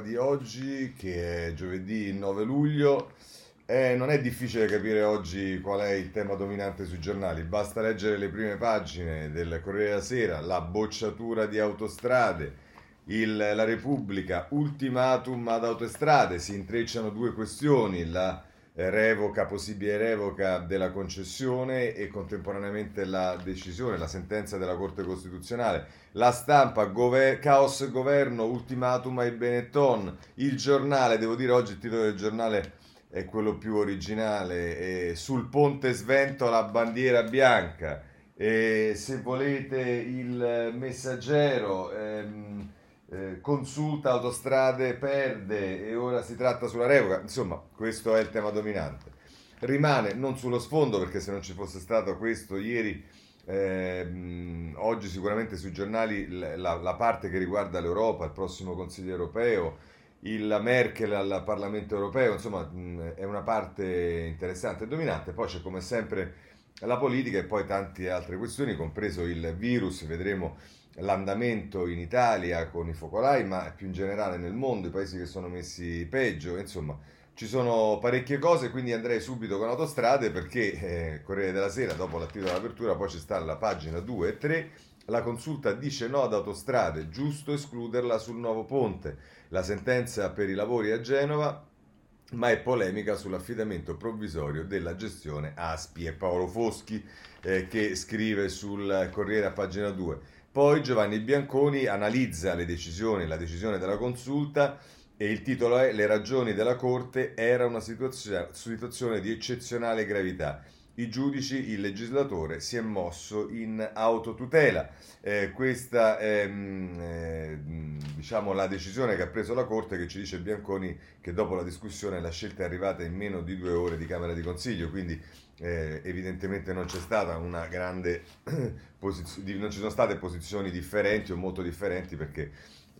di oggi, che è giovedì 9 luglio. Eh, non è difficile capire oggi qual è il tema dominante sui giornali, basta leggere le prime pagine del Corriere della Sera, la bocciatura di autostrade, il, la Repubblica, ultimatum ad autostrade, si intrecciano due questioni, la revoca, possibile revoca della concessione e contemporaneamente la decisione, la sentenza della Corte Costituzionale. La stampa, gover- caos governo, ultimatum ai Benetton. Il giornale, devo dire oggi il titolo del giornale è quello più originale, sul ponte svento la bandiera bianca. E se volete il messaggero... Ehm, eh, consulta autostrade perde e ora si tratta sulla revoca. Insomma, questo è il tema dominante. Rimane non sullo sfondo perché se non ci fosse stato questo ieri, eh, oggi sicuramente sui giornali la, la, parte che riguarda l'Europa, il prossimo Consiglio europeo, il Merkel al Parlamento europeo, insomma mh, è una parte interessante e dominante. Poi c'è come sempre la politica e poi tante altre questioni, compreso il virus, vedremo l'andamento in Italia con i focolai, ma più in generale nel mondo, i paesi che sono messi peggio, insomma ci sono parecchie cose, quindi andrei subito con autostrade perché eh, Corriere della Sera, dopo l'attito dell'apertura, poi ci sta la pagina 2 e 3, la consulta dice no ad autostrade, giusto escluderla sul nuovo ponte, la sentenza per i lavori a Genova, ma è polemica sull'affidamento provvisorio della gestione ASPI. È Paolo Foschi eh, che scrive sul Corriere a pagina 2. Poi Giovanni Bianconi analizza le decisioni, la decisione della consulta e il titolo è Le ragioni della Corte era una situazione di eccezionale gravità. I giudici, il legislatore si è mosso in autotutela. Eh, questa è eh, diciamo, la decisione che ha preso la Corte che ci dice Bianconi che dopo la discussione la scelta è arrivata in meno di due ore di Camera di Consiglio, quindi eh, evidentemente non c'è stata una grande posizione, non ci sono state posizioni differenti o molto differenti perché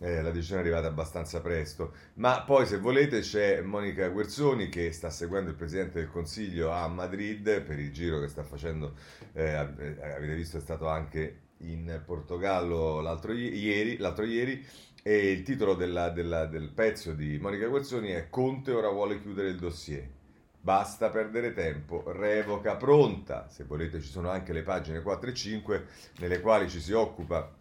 eh, la decisione è arrivata abbastanza presto. Ma poi, se volete, c'è Monica Guerzoni che sta seguendo il Presidente del Consiglio a Madrid per il giro che sta facendo. Eh, eh avete visto, è stato anche in Portogallo l'altro ieri, l'altro ieri e il titolo della, della, del pezzo di Monica Guerzoni è Conte ora vuole chiudere il dossier. Basta perdere tempo, revoca pronta. Se volete ci sono anche le pagine 4 e 5 nelle quali ci si occupa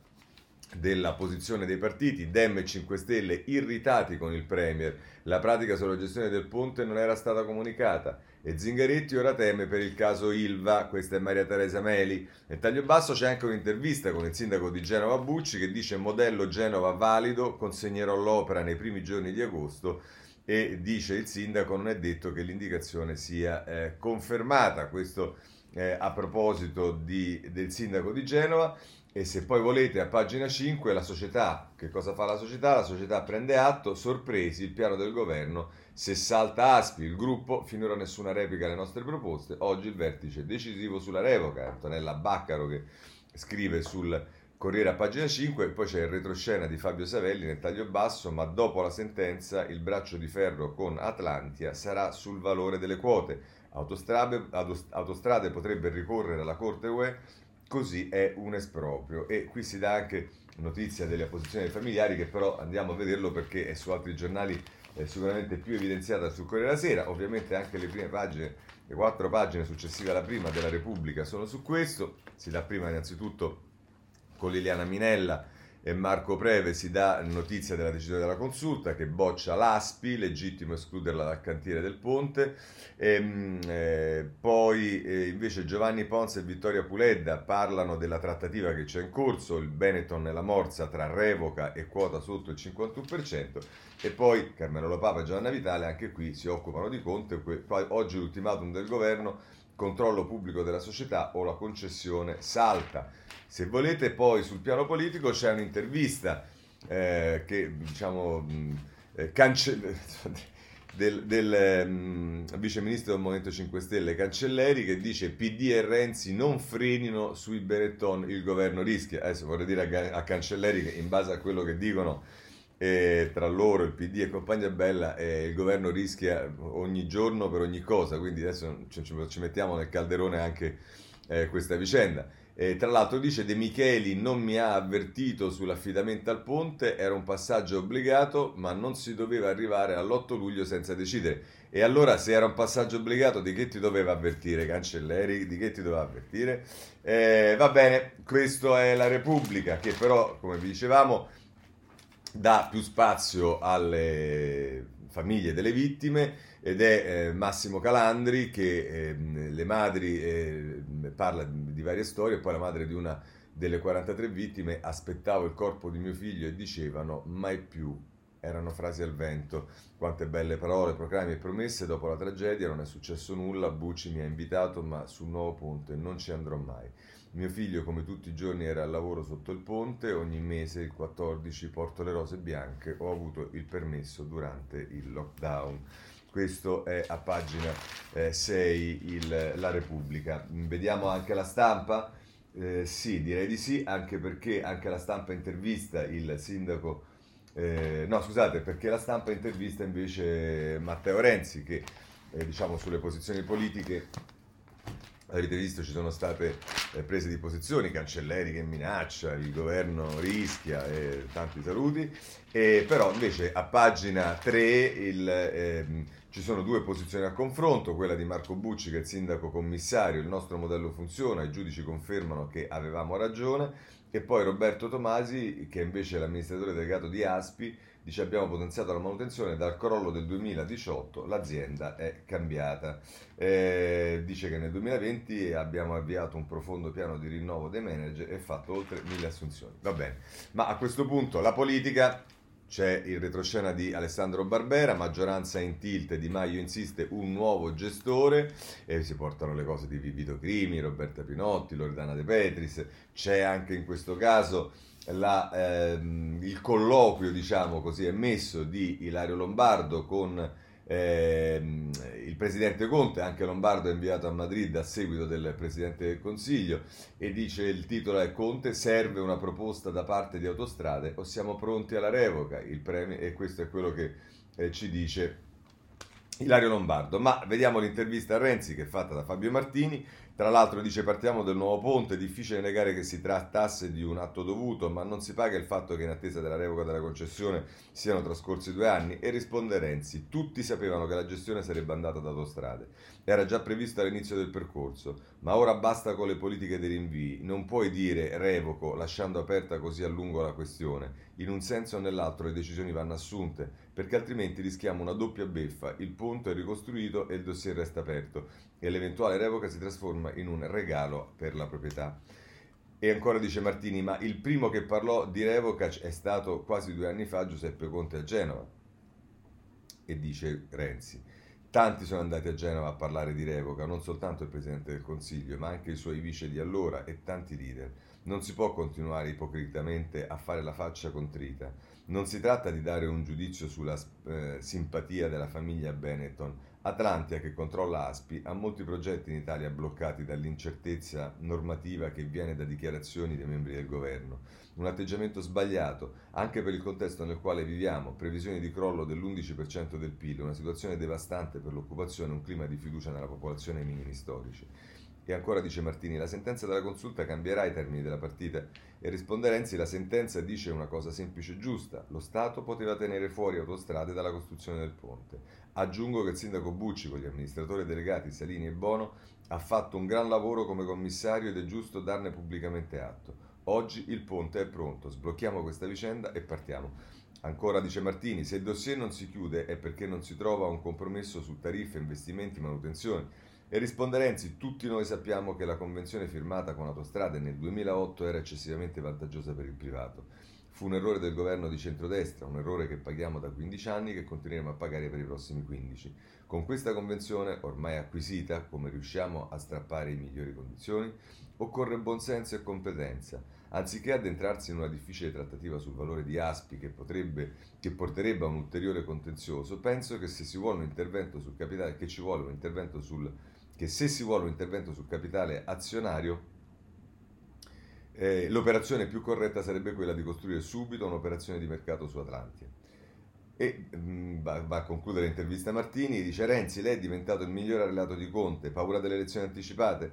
della posizione dei partiti, Dem e 5 Stelle irritati con il Premier. La pratica sulla gestione del ponte non era stata comunicata e Zingaretti ora teme per il caso Ilva, questa è Maria Teresa Meli. Nel taglio basso c'è anche un'intervista con il sindaco di Genova Bucci che dice modello Genova valido, consegnerò l'opera nei primi giorni di agosto e dice il sindaco non è detto che l'indicazione sia eh, confermata. Questo eh, a proposito di, del sindaco di Genova. E se poi volete a pagina 5 la società, che cosa fa la società? La società prende atto, sorpresi, il piano del governo, se salta Aspi, il gruppo, finora nessuna replica alle nostre proposte, oggi il vertice decisivo sulla revoca, Antonella Baccaro che scrive sul Corriere a pagina 5 poi c'è il retroscena di Fabio Savelli nel taglio basso, ma dopo la sentenza il braccio di ferro con Atlantia sarà sul valore delle quote. Autostrade, autostrade potrebbe ricorrere alla Corte UE, così è un esproprio. E qui si dà anche notizia delle opposizioni dei familiari, che però andiamo a vederlo perché è su altri giornali è sicuramente più evidenziata sul Corriere della Sera. Ovviamente anche le prime pagine, le quattro pagine successive alla prima della Repubblica sono su questo. Si dà prima innanzitutto con Liliana Minella e Marco Preve si dà notizia della decisione della consulta che boccia l'ASPI, legittimo escluderla dal cantiere del ponte. E, ehm, eh, poi eh, invece Giovanni Ponce e Vittoria Puledda parlano della trattativa che c'è in corso, il Benetton e la Morsa tra revoca e quota sotto il 51%. E poi Carmelo Papa e Giovanna Vitale anche qui si occupano di Conte. Oggi l'ultimatum del governo, controllo pubblico della società o la concessione salta. Se volete poi sul piano politico c'è un'intervista eh, che diciamo eh, cance- del, del um, vice ministro del Movimento 5 Stelle Cancelleri che dice PD e Renzi non frenino sui Benetton il governo rischia. Adesso vorrei dire a, a Cancelleri che in base a quello che dicono eh, tra loro il PD e compagnia bella eh, il governo rischia ogni giorno per ogni cosa, quindi adesso ci, ci mettiamo nel calderone anche eh, questa vicenda. Eh, tra l'altro dice De Micheli non mi ha avvertito sull'affidamento al ponte, era un passaggio obbligato, ma non si doveva arrivare all'8 luglio senza decidere. E allora se era un passaggio obbligato, di che ti doveva avvertire Cancelleri? Di che ti doveva avvertire? Eh, va bene, questa è la Repubblica che però, come vi dicevamo, dà più spazio alle famiglie delle vittime ed è eh, Massimo Calandri che eh, le madri eh, parla di varie storie poi la madre di una delle 43 vittime aspettavo il corpo di mio figlio e dicevano mai più erano frasi al vento quante belle parole proclami e promesse dopo la tragedia non è successo nulla Bucci mi ha invitato ma sul nuovo ponte non ci andrò mai mio figlio, come tutti i giorni, era al lavoro sotto il ponte. Ogni mese, il 14, porto le rose bianche. Ho avuto il permesso durante il lockdown. Questo è a pagina eh, 6 il, la Repubblica. Vediamo anche la stampa. Eh, sì, direi di sì, anche perché anche la stampa intervista il sindaco. Eh, no, scusate, perché la stampa intervista invece Matteo Renzi, che eh, diciamo sulle posizioni politiche Avete visto ci sono state eh, prese di posizioni, Cancelleri che minaccia, il governo rischia e tanti saluti, e però invece a pagina 3 il, ehm, ci sono due posizioni a confronto, quella di Marco Bucci che è il sindaco commissario, il nostro modello funziona, i giudici confermano che avevamo ragione, e poi Roberto Tomasi che invece è l'amministratore delegato di Aspi Dice abbiamo potenziato la manutenzione, dal crollo del 2018 l'azienda è cambiata. Eh, dice che nel 2020 abbiamo avviato un profondo piano di rinnovo dei manager e fatto oltre mille assunzioni. Va bene, ma a questo punto la politica c'è il retroscena di Alessandro Barbera, maggioranza in tilt, Di Maio insiste, un nuovo gestore, e si portano le cose di Vivito Crimi, Roberta Pinotti, Loredana De Petris, c'è anche in questo caso la, ehm, il colloquio, diciamo così, emesso di Ilario Lombardo con ehm, il presidente Conte, anche Lombardo è inviato a Madrid a seguito del presidente del Consiglio e dice il titolo è Conte serve una proposta da parte di Autostrade o siamo pronti alla revoca, il premio, e questo è quello che eh, ci dice Ilario Lombardo. Ma vediamo l'intervista a Renzi che è fatta da Fabio Martini tra l'altro dice partiamo del nuovo ponte, difficile negare che si trattasse di un atto dovuto, ma non si paga il fatto che in attesa della revoca della concessione siano trascorsi due anni. E risponde Renzi, tutti sapevano che la gestione sarebbe andata da autostrade, era già previsto all'inizio del percorso, ma ora basta con le politiche dei rinvii, non puoi dire revoco lasciando aperta così a lungo la questione, in un senso o nell'altro le decisioni vanno assunte, perché altrimenti rischiamo una doppia beffa, il ponte è ricostruito e il dossier resta aperto e l'eventuale revoca si trasforma in un regalo per la proprietà. E ancora dice Martini, ma il primo che parlò di revoca è stato quasi due anni fa Giuseppe Conte a Genova. E dice Renzi, tanti sono andati a Genova a parlare di revoca, non soltanto il Presidente del Consiglio, ma anche i suoi vice di allora e tanti leader. Non si può continuare ipocritamente a fare la faccia contrita. Non si tratta di dare un giudizio sulla eh, simpatia della famiglia Benetton, Atlantia, che controlla Aspi, ha molti progetti in Italia bloccati dall'incertezza normativa che viene da dichiarazioni dei membri del governo. Un atteggiamento sbagliato anche per il contesto nel quale viviamo, previsioni di crollo dell'11% del PIL, una situazione devastante per l'occupazione, un clima di fiducia nella popolazione ai minimi storici. E ancora dice Martini, la sentenza della consulta cambierà i termini della partita e risponde Renzi, la sentenza dice una cosa semplice e giusta, lo Stato poteva tenere fuori autostrade dalla costruzione del ponte. Aggiungo che il sindaco Bucci con gli amministratori delegati Salini e Bono ha fatto un gran lavoro come commissario ed è giusto darne pubblicamente atto. Oggi il ponte è pronto, sblocchiamo questa vicenda e partiamo. Ancora dice Martini, se il dossier non si chiude è perché non si trova un compromesso su tariffe, investimenti, manutenzioni. E risponde Renzi, tutti noi sappiamo che la convenzione firmata con Autostrade nel 2008 era eccessivamente vantaggiosa per il privato. Fu un errore del governo di centrodestra, un errore che paghiamo da 15 anni e che continueremo a pagare per i prossimi 15. Con questa convenzione, ormai acquisita, come riusciamo a strappare in migliori condizioni? Occorre buonsenso e competenza. Anziché addentrarsi in una difficile trattativa sul valore di Aspi che, potrebbe, che porterebbe a un ulteriore contenzioso, penso che se si vuole un intervento sul capitale, che ci vuole un intervento sul, che se si vuole un intervento sul capitale azionario, eh, l'operazione più corretta sarebbe quella di costruire subito un'operazione di mercato su Atlantia. E mh, mm, va, va, a concludere l'intervista Martini, dice Renzi, lei è diventato il migliore alleato di Conte, paura delle elezioni anticipate?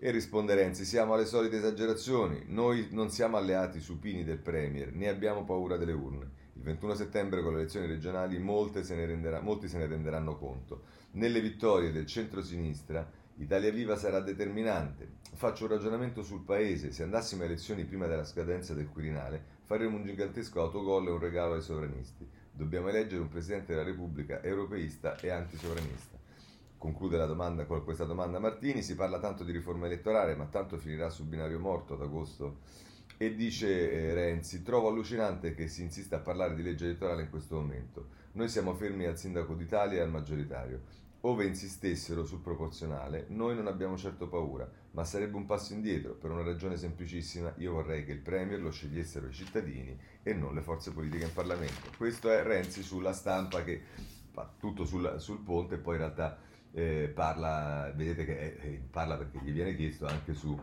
E risponde Renzi, siamo alle solite esagerazioni, noi non siamo alleati supini del Premier, né abbiamo paura delle urne. Il 21 settembre con le elezioni regionali se renderà, molti se ne renderanno conto. Nelle vittorie del centro-sinistra Italia Viva sarà determinante. Faccio un ragionamento sul paese, se andassimo a elezioni prima della scadenza del Quirinale faremo un gigantesco autogol e un regalo ai sovranisti. Dobbiamo eleggere un Presidente della Repubblica europeista e antisovranista. Conclude la domanda con questa domanda Martini, si parla tanto di riforma elettorale, ma tanto finirà su binario morto ad agosto. E dice eh, Renzi, trovo allucinante che si insista a parlare di legge elettorale in questo momento. Noi siamo fermi al sindaco d'Italia e al maggioritario. Ove insistessero sul proporzionale, noi non abbiamo certo paura, ma sarebbe un passo indietro, per una ragione semplicissima, io vorrei che il Premier lo scegliessero i cittadini e non le forze politiche in Parlamento. Questo è Renzi sulla stampa che fa tutto sul, sul ponte e poi in realtà eh, parla, vedete che eh, parla perché gli viene chiesto anche su,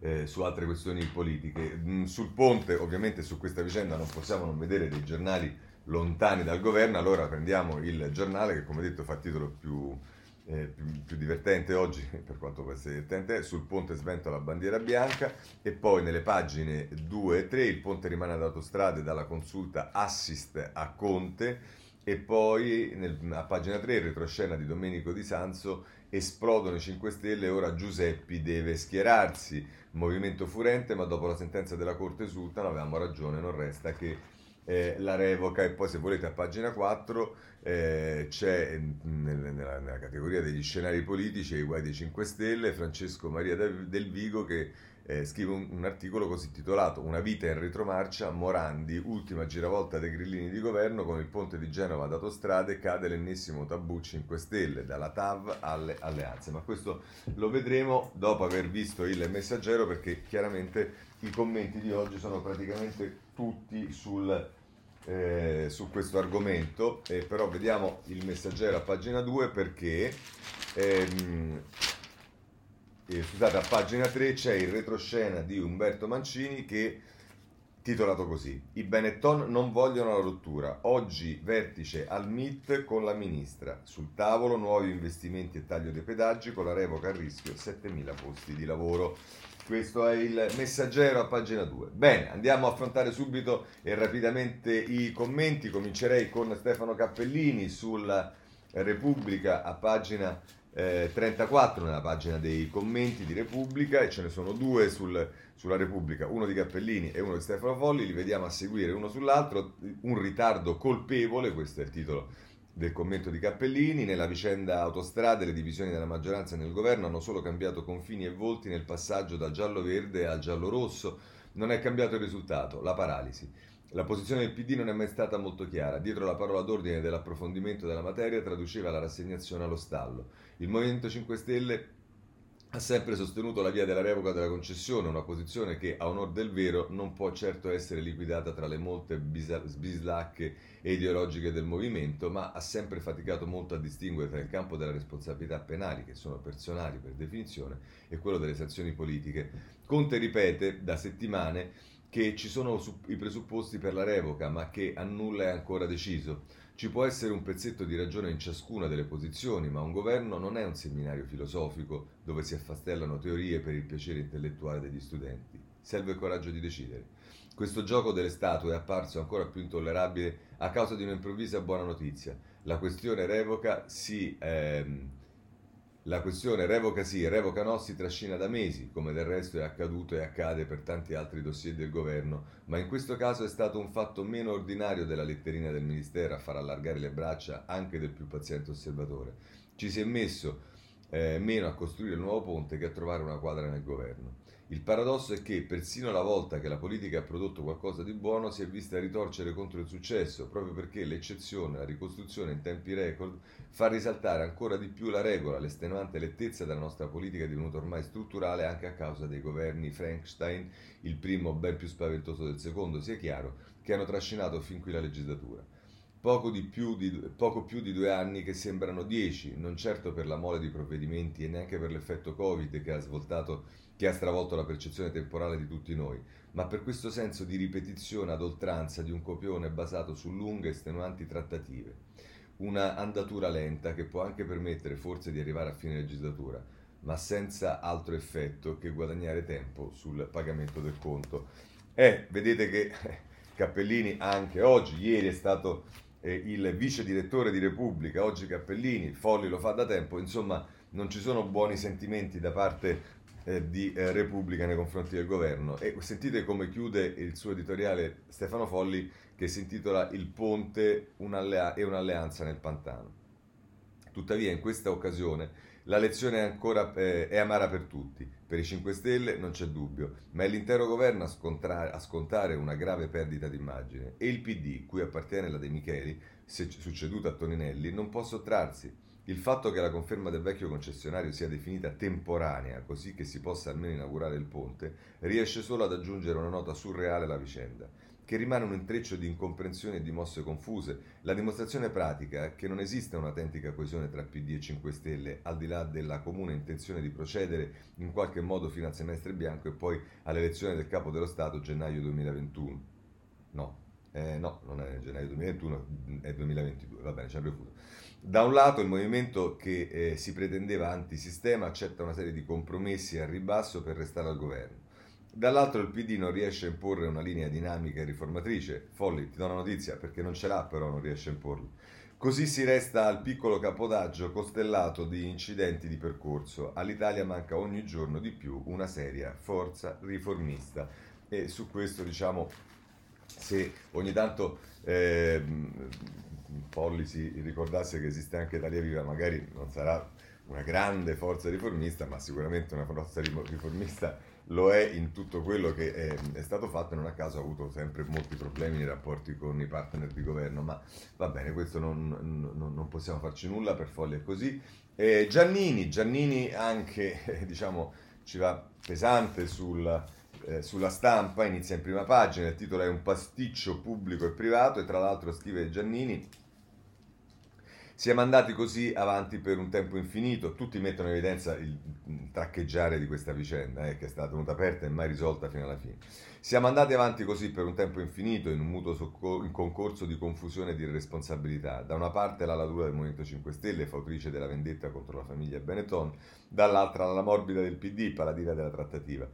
eh, su altre questioni politiche. Mm, sul ponte, ovviamente su questa vicenda non possiamo non vedere dei giornali lontani dal governo, allora prendiamo il giornale che come detto fa il titolo più, eh, più, più, divertente oggi, per quanto può essere divertente, sul ponte sventola la bandiera bianca e poi nelle pagine 2 e 3 il ponte rimane ad autostrade dalla consulta assist a Conte e poi nel, a pagina 3, retroscena di Domenico Di Sanzo, esplodono i 5 Stelle e ora Giuseppi deve schierarsi. Movimento furente, ma dopo la sentenza della Corte esultano, avevamo ragione, non resta che eh, la revoca. E poi se volete a pagina 4 eh, c'è nel, nella, nella, categoria degli scenari politici, i guai dei 5 Stelle, Francesco Maria del Vigo che eh, scrive un, un, articolo così titolato Una vita in retromarcia, Morandi, ultima giravolta dei grillini di governo con il ponte di Genova ad autostrade, cade l'ennesimo tabù 5 Stelle, dalla TAV alle alleanze. Ma questo lo vedremo dopo aver visto il messaggero perché chiaramente i commenti di oggi sono praticamente tutti sul, eh, su questo argomento, eh, però vediamo il messaggero a pagina 2 perché... Ehm, eh, scusate, a pagina 3 c'è il retroscena di Umberto Mancini che titolato così I Benetton non vogliono la rottura. Oggi vertice al MIT con la ministra. Sul tavolo nuovi investimenti e taglio dei pedaggi con la revoca a rischio 7.000 posti di lavoro questo è il messaggero a pagina 2 bene andiamo a affrontare subito e rapidamente i commenti. Comincerei con Stefano Cappellini sulla Repubblica a pagina eh, 34 nella pagina dei commenti di Repubblica e ce ne sono due sul, sulla Repubblica, uno di Cappellini e uno di Stefano Folli, li vediamo a seguire uno sull'altro, un ritardo colpevole, questo è il titolo del commento di Cappellini, nella vicenda autostrade le divisioni della maggioranza nel governo hanno solo cambiato confini e volti nel passaggio da giallo-verde al giallo-rosso, non è cambiato il risultato, la paralisi. La posizione del PD non è mai stata molto chiara. Dietro la parola d'ordine dell'approfondimento della materia traduceva la rassegnazione allo stallo. Il Movimento 5 Stelle ha sempre sostenuto la via della revoca della concessione, una posizione che, a onor del vero, non può certo essere liquidata tra le molte bislacche ideologiche del movimento, ma ha sempre faticato molto a distinguere tra il campo della responsabilità penali, che sono personali per definizione, e quello delle sanzioni politiche. Conte ripete da settimane che ci sono i presupposti per la revoca, ma che a nulla è ancora deciso. Ci può essere un pezzetto di ragione in ciascuna delle posizioni, ma un governo non è un seminario filosofico dove si affastellano teorie per il piacere intellettuale degli studenti. Serve il coraggio di decidere. Questo gioco delle statue è apparso ancora più intollerabile a causa di un'improvvisa buona notizia. La questione revoca si ehm, la questione revoca sì, revoca no si trascina da mesi, come del resto è accaduto e accade per tanti altri dossier del governo, ma in questo caso è stato un fatto meno ordinario della letterina del Ministero a far allargare le braccia anche del più paziente osservatore. Ci si è messo eh, meno a costruire il nuovo ponte che a trovare una quadra nel governo. Il paradosso è che, persino la volta che la politica ha prodotto qualcosa di buono, si è vista ritorcere contro il successo, proprio perché l'eccezione, la ricostruzione in tempi record, fa risaltare ancora di più la regola, l'estenuante lettezza della nostra politica divenuta ormai strutturale anche a causa dei governi Frankenstein, il primo ben più spaventoso del secondo, sia chiaro, che hanno trascinato fin qui la legislatura. Poco, più di, poco più di due anni che sembrano dieci, non certo per la mole di provvedimenti e neanche per l'effetto Covid che ha svoltato che ha stravolto la percezione temporale di tutti noi, ma per questo senso di ripetizione ad oltranza di un copione basato su lunghe e estenuanti trattative. Una andatura lenta che può anche permettere forse di arrivare a fine legislatura, ma senza altro effetto che guadagnare tempo sul pagamento del conto. Eh, vedete che Cappellini anche oggi, ieri è stato eh, il vice direttore di Repubblica, oggi Cappellini, Folli lo fa da tempo, insomma non ci sono buoni sentimenti da parte eh, di eh, Repubblica nei confronti del governo. E sentite come chiude il suo editoriale Stefano Folli che si intitola Il ponte e un'alleanza nel pantano. Tuttavia in questa occasione la lezione è ancora eh, è amara per tutti. Per i 5 Stelle non c'è dubbio, ma è l'intero governo a, scontra- a scontare una grave perdita d'immagine e il PD, cui appartiene la De Micheli, succeduta a Toninelli, non può sottrarsi. Il fatto che la conferma del vecchio concessionario sia definita temporanea, così che si possa almeno inaugurare il ponte, riesce solo ad aggiungere una nota surreale alla vicenda, che rimane un intreccio di incomprensioni e di mosse confuse. La dimostrazione pratica è che non esiste un'autentica coesione tra PD e 5 Stelle, al di là della comune intenzione di procedere in qualche modo fino al semestre bianco e poi all'elezione del capo dello Stato gennaio 2021. No, eh, no, non è gennaio 2021, è 2022, va bene, ci ha prefuso. Da un lato il movimento che eh, si pretendeva antisistema accetta una serie di compromessi al ribasso per restare al governo. Dall'altro il PD non riesce a imporre una linea dinamica e riformatrice. Folli, ti do una notizia perché non ce l'ha però non riesce a imporla. Così si resta al piccolo capodaggio costellato di incidenti di percorso. All'Italia manca ogni giorno di più una seria forza riformista. E su questo diciamo, se ogni tanto eh, Polli si ricordasse che esiste anche Italia Viva, magari non sarà una grande forza riformista, ma sicuramente una forza riformista lo è in tutto quello che è, è, stato fatto e non a caso ha avuto sempre molti problemi nei rapporti con i partner di governo, ma va bene, questo non, non, non possiamo farci nulla, per Folli è così. Eh, Giannini, Giannini anche, eh, diciamo, ci va pesante sul, eh, sulla stampa, inizia in prima pagina, il titolo è Un pasticcio pubblico e privato e tra l'altro scrive Giannini siamo andati così avanti per un tempo infinito, tutti mettono in evidenza il traccheggiare di questa vicenda, eh, che è stata tenuta aperta e mai risolta fino alla fine. Siamo andati avanti così per un tempo infinito, in un mutuo socco- in concorso di confusione e di irresponsabilità. Da una parte la ladura del Movimento 5 Stelle, fautrice della vendetta contro la famiglia Benetton, dall'altra la morbida del PD, paladina della trattativa,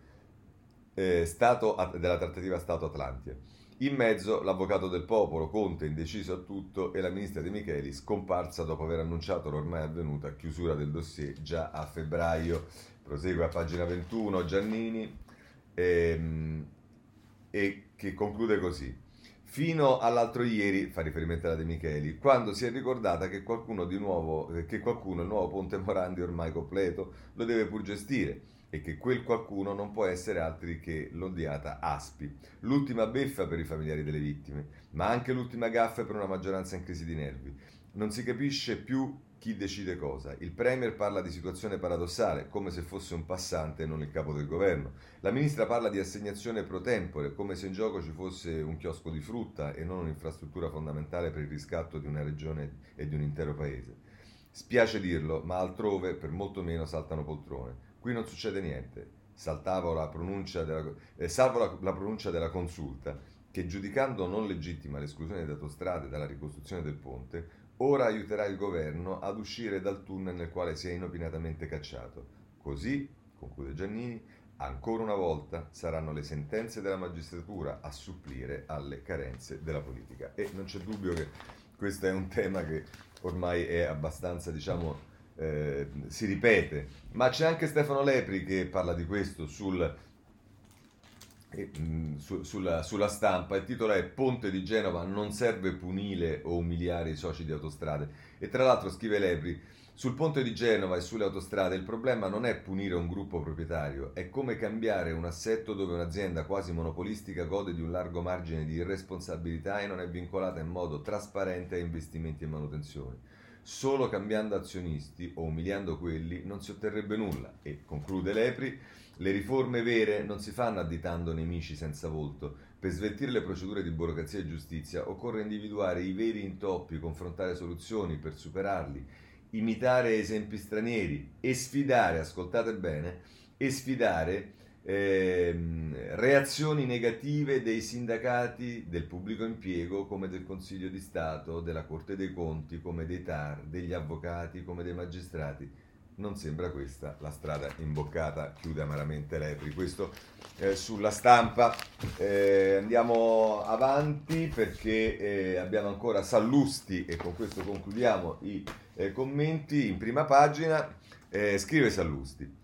eh, Stato, della trattativa Stato-Atlantia. In mezzo l'avvocato del popolo, Conte, indeciso a tutto, e la ministra De Micheli, scomparsa dopo aver annunciato l'ormai avvenuta chiusura del dossier già a febbraio. Prosegue a pagina 21 Giannini ehm, e che conclude così. Fino all'altro ieri, fa riferimento alla De Micheli, quando si è ricordata che qualcuno, di nuovo, che qualcuno il nuovo Ponte Morandi ormai completo lo deve pur gestire e che quel qualcuno non può essere altri che l'odiata Aspi. L'ultima beffa per i familiari delle vittime, ma anche l'ultima gaffa per una maggioranza in crisi di nervi. Non si capisce più chi decide cosa. Il Premier parla di situazione paradossale, come se fosse un passante e non il capo del governo. La ministra parla di assegnazione pro tempore, come se in gioco ci fosse un chiosco di frutta e non un'infrastruttura fondamentale per il riscatto di una regione e di un intero paese. Spiace dirlo, ma altrove per molto meno saltano poltrone. Qui non succede niente, saltavo la pronuncia della, eh, salvo la, la pronuncia della consulta, che giudicando non legittima l'esclusione di autostrade dalla ricostruzione del ponte, ora aiuterà il governo ad uscire dal tunnel nel quale si è inopinatamente cacciato. Così, conclude Giannini, ancora una volta saranno le sentenze della magistratura a supplire alle carenze della politica. E non c'è dubbio che questo è un tema che ormai è abbastanza, diciamo, eh, si ripete, ma c'è anche Stefano Lepri che parla di questo sul, eh, su, sulla, sulla, stampa. Il titolo è Ponte di Genova non serve punire o umiliare i soci di autostrade. E tra l'altro scrive Lepri, sul ponte di Genova e sulle autostrade il problema non è punire un gruppo proprietario, è come cambiare un assetto dove un'azienda quasi monopolistica gode di un largo margine di irresponsabilità e non è vincolata in modo trasparente a investimenti e manutenzione. Solo cambiando azionisti o umiliando quelli non si otterrebbe nulla e, conclude Lepri, le riforme vere non si fanno additando nemici senza volto. Per sveltire le procedure di burocrazia e giustizia occorre individuare i veri intoppi, confrontare soluzioni per superarli, imitare esempi stranieri e sfidare, ascoltate bene, e sfidare eh, reazioni negative dei sindacati del pubblico impiego come del Consiglio di Stato, della Corte dei Conti, come dei TAR, degli avvocati, come dei magistrati. non sembra questa la strada imboccata, chiude amaramente Lepri. Questo eh, sulla stampa. Eh, andiamo avanti perché eh, abbiamo ancora Sallusti e con questo concludiamo i eh, commenti in prima pagina. Eh, scrive Sallusti.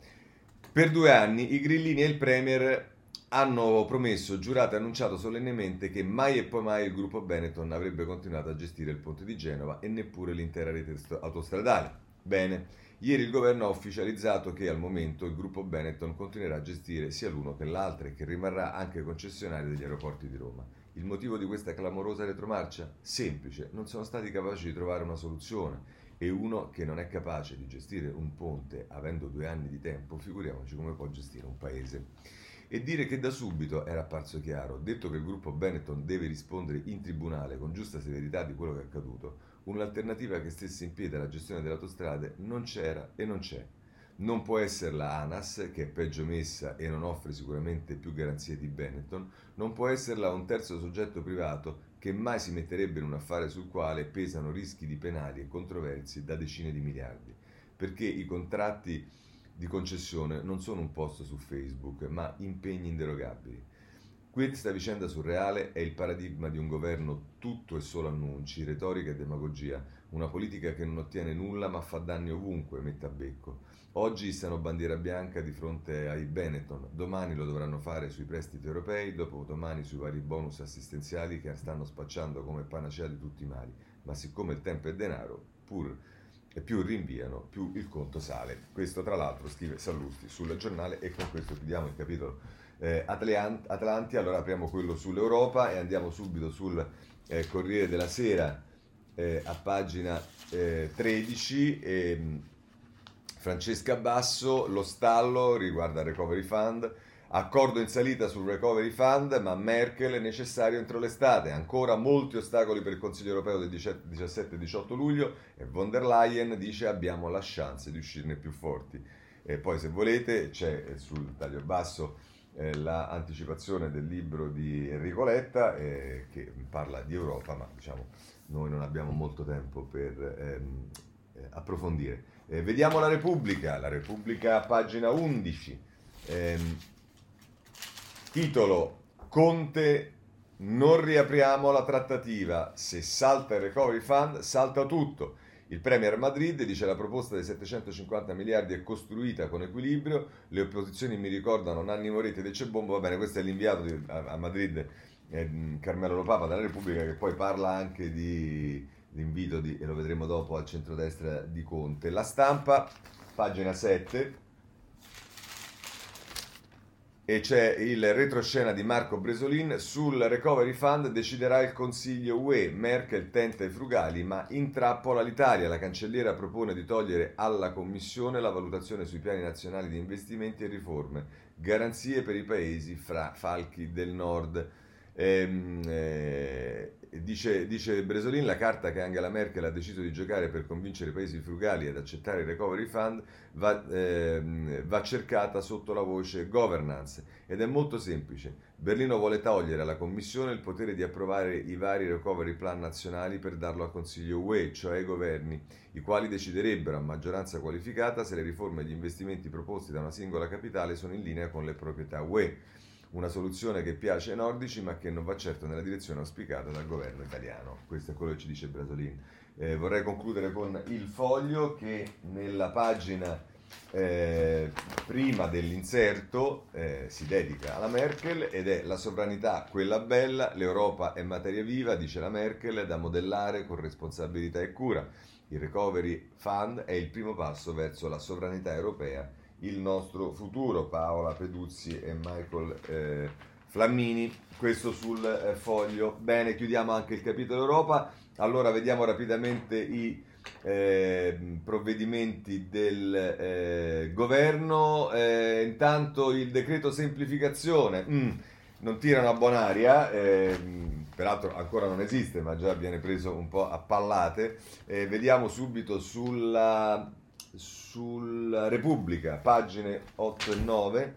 Per due anni i grillini e il Premier hanno promesso, giurato e annunciato solennemente che mai e poi mai il gruppo Benetton avrebbe continuato a gestire il ponte di Genova e neppure l'intera rete autostradale. Bene, ieri il governo ha ufficializzato che al momento il gruppo Benetton continuerà a gestire sia l'uno che l'altro e che rimarrà anche concessionario degli aeroporti di Roma. Il motivo di questa clamorosa retromarcia? Semplice, non sono stati capaci di trovare una soluzione e uno che non è capace di gestire un ponte avendo due anni di tempo, figuriamoci come può gestire un paese. E dire che da subito era apparso chiaro, detto che il gruppo Benetton deve rispondere in tribunale con giusta severità di quello che è accaduto, un'alternativa che stesse in piedi alla gestione delle autostrade non c'era e non c'è. Non può essere la ANAS, che è peggio messa e non offre sicuramente più garanzie di Benetton, non può esserla un terzo soggetto privato che mai si metterebbe in un affare sul quale pesano rischi di penali e controversie da decine di miliardi, perché i contratti di concessione non sono un post su Facebook, ma impegni inderogabili. Questa vicenda surreale è il paradigma di un governo tutto e solo annunci, retorica e demagogia, una politica che non ottiene nulla ma fa danni ovunque, mette a becco. Oggi stanno bandiera bianca di fronte ai Benetton, domani lo dovranno fare sui prestiti europei, dopo domani sui vari bonus assistenziali che stanno spacciando come panacea di tutti i mali. Ma siccome il tempo è denaro, pur e più rinviano, più il conto sale. Questo tra l'altro scrive Sallusti sul giornale e con questo chiudiamo il capitolo eh, Atlanti. Allora apriamo quello sull'Europa e andiamo subito sul eh, Corriere della Sera eh, a pagina 13. Eh, ehm, Francesca Basso, lo stallo riguarda il Recovery Fund Accordo in salita sul recovery fund, ma Merkel è necessario entro l'estate. Ancora molti ostacoli per il Consiglio europeo del 17 e 18 luglio e von der Leyen dice abbiamo la chance di uscirne più forti. E poi se volete c'è eh, sul taglio basso eh, l'anticipazione del libro di Enrico Letta eh, che parla di Europa, ma diciamo noi non abbiamo molto tempo per ehm, eh, approfondire. Eh, vediamo la Repubblica, la Repubblica pagina 11. Ehm, Titolo Conte non riapriamo la trattativa, se salta il recovery fund salta tutto. Il Premier Madrid dice la proposta dei 750 miliardi è costruita con equilibrio, le opposizioni mi ricordano Nanni Moretti e Bombo, va bene, questo è l'inviato di, a, a, Madrid, eh, Carmelo Lopapa della Repubblica che poi parla anche di l'invito di, e lo vedremo dopo al centrodestra di Conte. La stampa, pagina 7 e c'è il retroscena di Marco Bresolin. Sul recovery fund deciderà il Consiglio UE Merkel tenta i frugali ma intrappola l'Italia. La cancelliera propone di togliere alla Commissione la valutazione sui piani nazionali di investimenti e riforme. Garanzie per i paesi fra falchi del nord ehm, eh, Dice, dice, Bresolin, la carta che Angela Merkel ha deciso di giocare per convincere i paesi frugali ad accettare il recovery fund va, eh, va, cercata sotto la voce governance ed è molto semplice. Berlino vuole togliere alla Commissione il potere di approvare i vari recovery plan nazionali per darlo al Consiglio UE, cioè ai governi, i quali deciderebbero a maggioranza qualificata se le riforme e gli investimenti proposti da una singola capitale sono in linea con le proprietà UE una soluzione che piace ai nordici ma che non va certo nella direzione auspicata dal governo italiano. Questo è quello che ci dice Brasolin. Eh, vorrei concludere con il foglio che nella pagina eh, prima dell'inserto eh, si dedica alla Merkel ed è la sovranità quella bella, l'Europa è materia viva, dice la Merkel, da modellare con responsabilità e cura. Il Recovery Fund è il primo passo verso la sovranità europea il nostro futuro. Paola Peduzzi e Michael eh, Flammini, questo sul eh, foglio. Bene, chiudiamo anche il capitolo Europa. Allora vediamo rapidamente i eh, provvedimenti del eh, governo. Eh, intanto il decreto semplificazione. Mm, non tirano a buon'aria, eh, peraltro ancora non esiste, ma già viene preso un po' a pallate. Eh, vediamo subito sulla sulla Repubblica, pagine 8 e 9.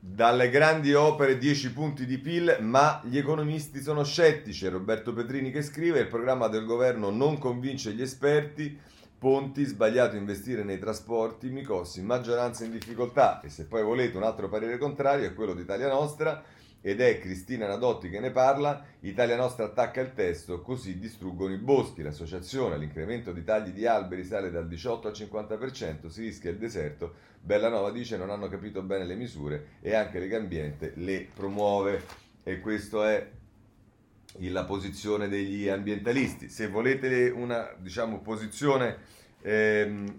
Dalle grandi opere 10 punti di PIL, ma gli economisti sono scettici. È Roberto Petrini che scrive: il programma del governo non convince gli esperti. Ponti, sbagliato investire nei trasporti, Micossi, maggioranza in difficoltà. E se poi volete un altro parere contrario è quello di Italia Nostra ed è Cristina Nadotti che ne parla. Italia Nostra attacca il testo, così distruggono i boschi. L'associazione, l'incremento di tagli di alberi sale dal 18 al 50%, si rischia il deserto. Bellanova dice non hanno capito bene le misure e anche Legambiente le promuove. E questa è la posizione degli ambientalisti. Se volete una diciamo, posizione ehm,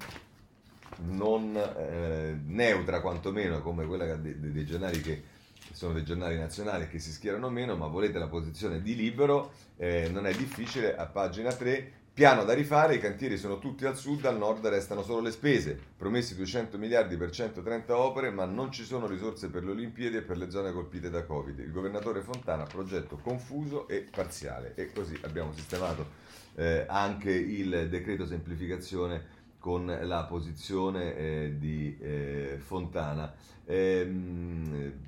non eh, neutra quantomeno come quella dei, dei giornali che sono dei giornali nazionali che si schierano meno, ma volete la posizione di libero, eh, non è difficile, a pagina 3, piano da rifare, i cantieri sono tutti al sud, al nord restano solo le spese, promessi 200 miliardi per 130 opere, ma non ci sono risorse per le Olimpiadi e per le zone colpite da Covid. Il governatore Fontana, progetto confuso e parziale. E così abbiamo sistemato eh, anche il decreto semplificazione con la posizione eh, di eh, Fontana. Ehm,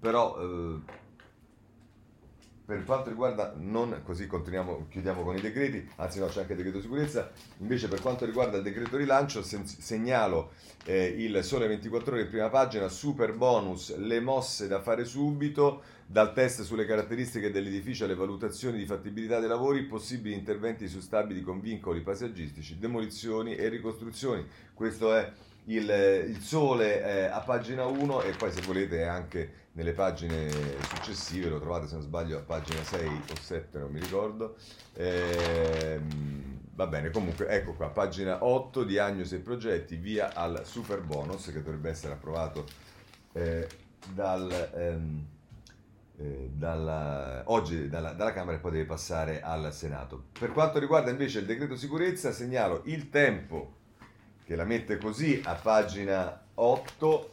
però eh, per quanto riguarda, non così continuiamo, chiudiamo con i decreti, anzi no c'è anche il decreto sicurezza, invece per quanto riguarda il decreto rilancio sen- segnalo eh, il sole 24 ore in prima pagina, super bonus, le mosse da fare subito, dal test sulle caratteristiche dell'edificio alle valutazioni di fattibilità dei lavori, possibili interventi su stabili con vincoli paesaggistici, demolizioni e ricostruzioni. Questo è il, il sole eh, a pagina 1 e poi se volete anche nelle pagine successive, lo trovate se non sbaglio a pagina 6 o 7, non mi ricordo. Ehm, va bene, comunque ecco qua, pagina 8, diagnosi e progetti, via al super bonus che dovrebbe essere approvato eh, dal... Ehm, eh, dalla, oggi dalla, dalla, Camera e poi deve passare al Senato. Per quanto riguarda invece il decreto sicurezza, segnalo il tempo che la mette così a pagina 8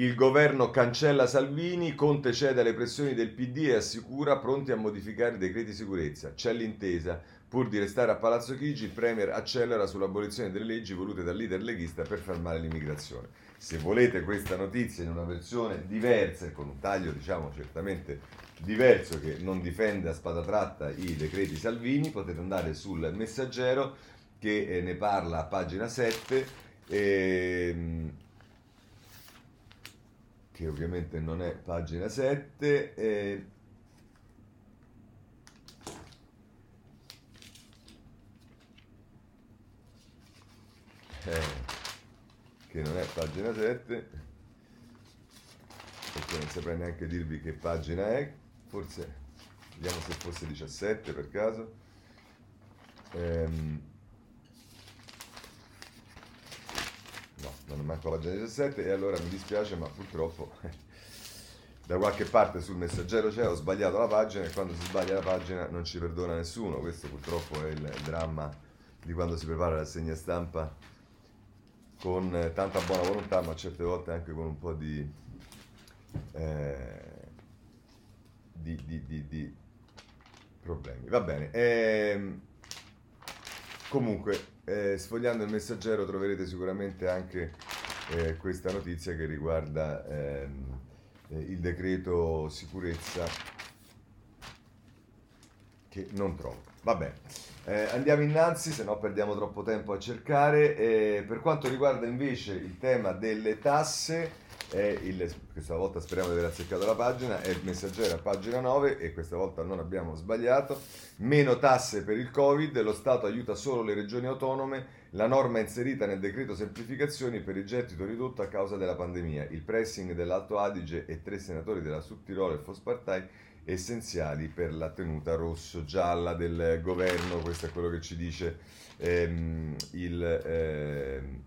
Il governo cancella Salvini, Conte cede alle pressioni del PD e assicura pronti a modificare i decreti sicurezza. C'è l'intesa. Pur di restare a Palazzo Chigi, il Premier accelera sull'abolizione delle leggi volute dal leader leghista per fermare l'immigrazione. Se volete questa notizia in una versione diversa e con un taglio, diciamo, certamente diverso che non difende a spada tratta i decreti Salvini, potete andare sul messaggero che eh, ne parla a pagina 7. E, ehm, che ovviamente non è pagina 7. Eh, che non è pagina 7 perché non saprei neanche dirvi che pagina è forse vediamo se fosse 17 per caso ehm, non è manco la pagina 17 e allora mi dispiace ma purtroppo da qualche parte sul messaggero c'è, ho sbagliato la pagina e quando si sbaglia la pagina non ci perdona nessuno, questo purtroppo è il dramma di quando si prepara la segna stampa con tanta buona volontà ma certe volte anche con un po' di, eh, di, di, di, di problemi. Va bene. Ehm, comunque eh, sfogliando il messaggero troverete sicuramente anche eh, questa notizia che riguarda ehm, eh, il decreto sicurezza che non trovo. Va bene, eh, andiamo innanzi, se no perdiamo troppo tempo a cercare. Eh, per quanto riguarda invece il tema delle tasse, il, questa volta speriamo di aver azzeccato la pagina, è il messaggero a pagina 9 e questa volta non abbiamo sbagliato. Meno tasse per il Covid, lo Stato aiuta solo le regioni autonome, la norma inserita nel decreto semplificazioni per il gettito ridotto a causa della pandemia, il pressing dell'Alto Adige e tre senatori della Sud Tirolo e Fospartai essenziali per la tenuta rosso-gialla del governo, questo è quello che ci dice ehm, il... Ehm,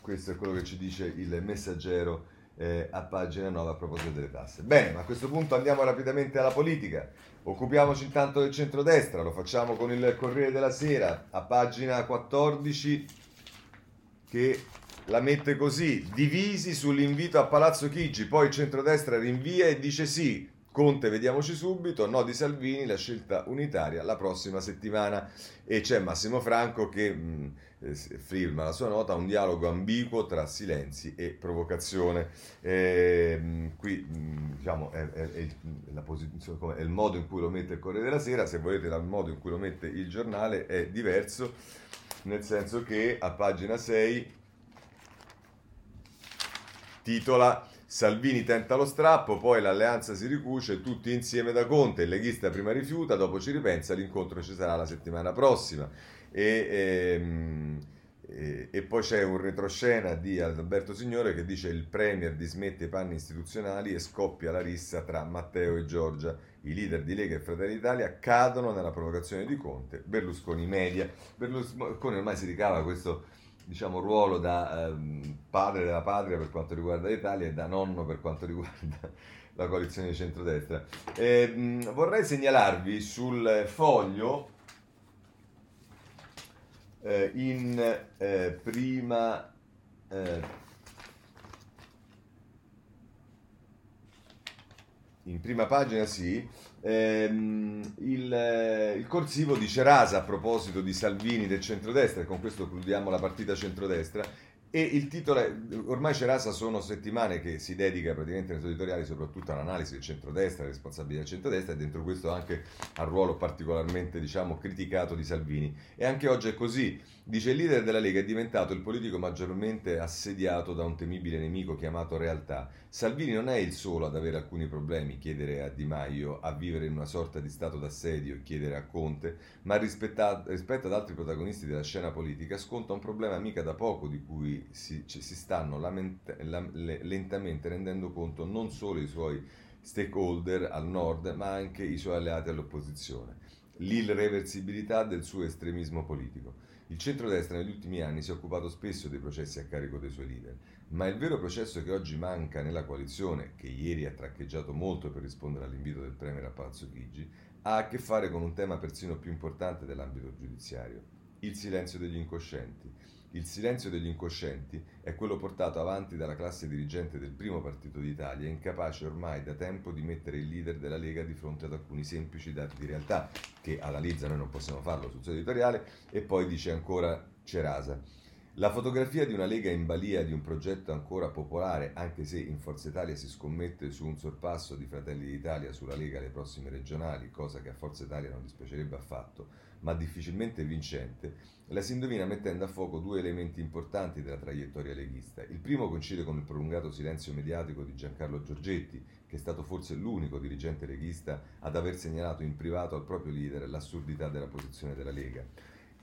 questo è quello che ci dice il messaggero eh, a pagina 9 a proposito delle tasse. Bene, ma a questo punto andiamo rapidamente alla politica. Occupiamoci intanto del centrodestra, lo facciamo con il Corriere della Sera a pagina 14 che la mette così, divisi sull'invito a Palazzo Chigi, poi il centrodestra rinvia e dice sì, Conte, vediamoci subito, no di Salvini, la scelta unitaria la prossima settimana. E c'è Massimo Franco che mh, eh, firma la sua nota, un dialogo ambiguo tra silenzi e provocazione. E, mh, qui mh, diciamo, è, è, è, è, il modo in cui lo mette il Corriere della Sera, se volete dal modo in cui lo mette il giornale è diverso, nel senso che a pagina 6 titola Salvini tenta lo strappo, poi l'alleanza si ricuce, tutti insieme da Conte, il leghista prima rifiuta, dopo ci ripensa, l'incontro ci sarà la settimana prossima. E, ehm, e, e, poi c'è un retroscena di Alberto Signore che dice il Premier dismette i panni istituzionali e scoppia la rissa tra Matteo e Giorgia. I leader di Lega e Fratelli d'Italia cadono nella provocazione di Conte, Berlusconi media. Berlusconi ormai si ricava questo diciamo, ruolo da ehm, padre della patria per quanto riguarda l'Italia e da nonno per quanto riguarda la coalizione di centrodestra. E, mh, vorrei segnalarvi sul foglio eh, in eh, prima... Eh, in prima pagina sì, ehm, il, eh, il, corsivo di Cerasa a proposito di Salvini del centrodestra, e con questo concludiamo la partita centrodestra, e il titolo è, ormai Cerasa sono settimane che si dedica praticamente nei suoi editoriali soprattutto all'analisi del centrodestra, alle responsabilità del centrodestra e dentro questo anche al ruolo particolarmente diciamo, criticato di Salvini. E anche oggi è così. Dice il leader della Lega è diventato il politico maggiormente assediato da un temibile nemico chiamato realtà. Salvini non è il solo ad avere alcuni problemi, chiedere a Di Maio, a vivere in una sorta di stato d'assedio chiedere a Conte, ma rispetto ad altri protagonisti della scena politica sconta un problema mica da poco di cui si, si stanno lament- la, le, lentamente rendendo conto non solo i suoi stakeholder al nord, ma anche i suoi alleati all'opposizione. L'irreversibilità del suo estremismo politico. Il centrodestra negli ultimi anni si è occupato spesso dei processi a carico dei suoi leader, ma il vero processo che oggi manca nella coalizione, che ieri ha traccheggiato molto per rispondere all'invito del Premier a Palazzo Chigi, ha a che fare con un tema persino più importante dell'ambito giudiziario, il silenzio degli incoscienti. Il silenzio degli incoscienti è quello portato avanti dalla classe dirigente del primo partito d'Italia, incapace ormai da tempo di mettere il leader della Lega di fronte ad alcuni semplici dati di realtà, che analizza, noi non possiamo farlo sul suo editoriale, e poi dice ancora Cerasa. La fotografia di una Lega in balia di un progetto ancora popolare, anche se in Forza Italia si scommette su un sorpasso di Fratelli d'Italia sulla Lega alle prossime regionali, cosa che a Forza Italia non dispiacerebbe affatto, ma difficilmente vincente, la si indovina mettendo a fuoco due elementi importanti della traiettoria leghista. Il primo coincide con il prolungato silenzio mediatico di Giancarlo Giorgetti, che è stato forse l'unico dirigente leghista ad aver segnalato in privato al proprio leader l'assurdità della posizione della Lega.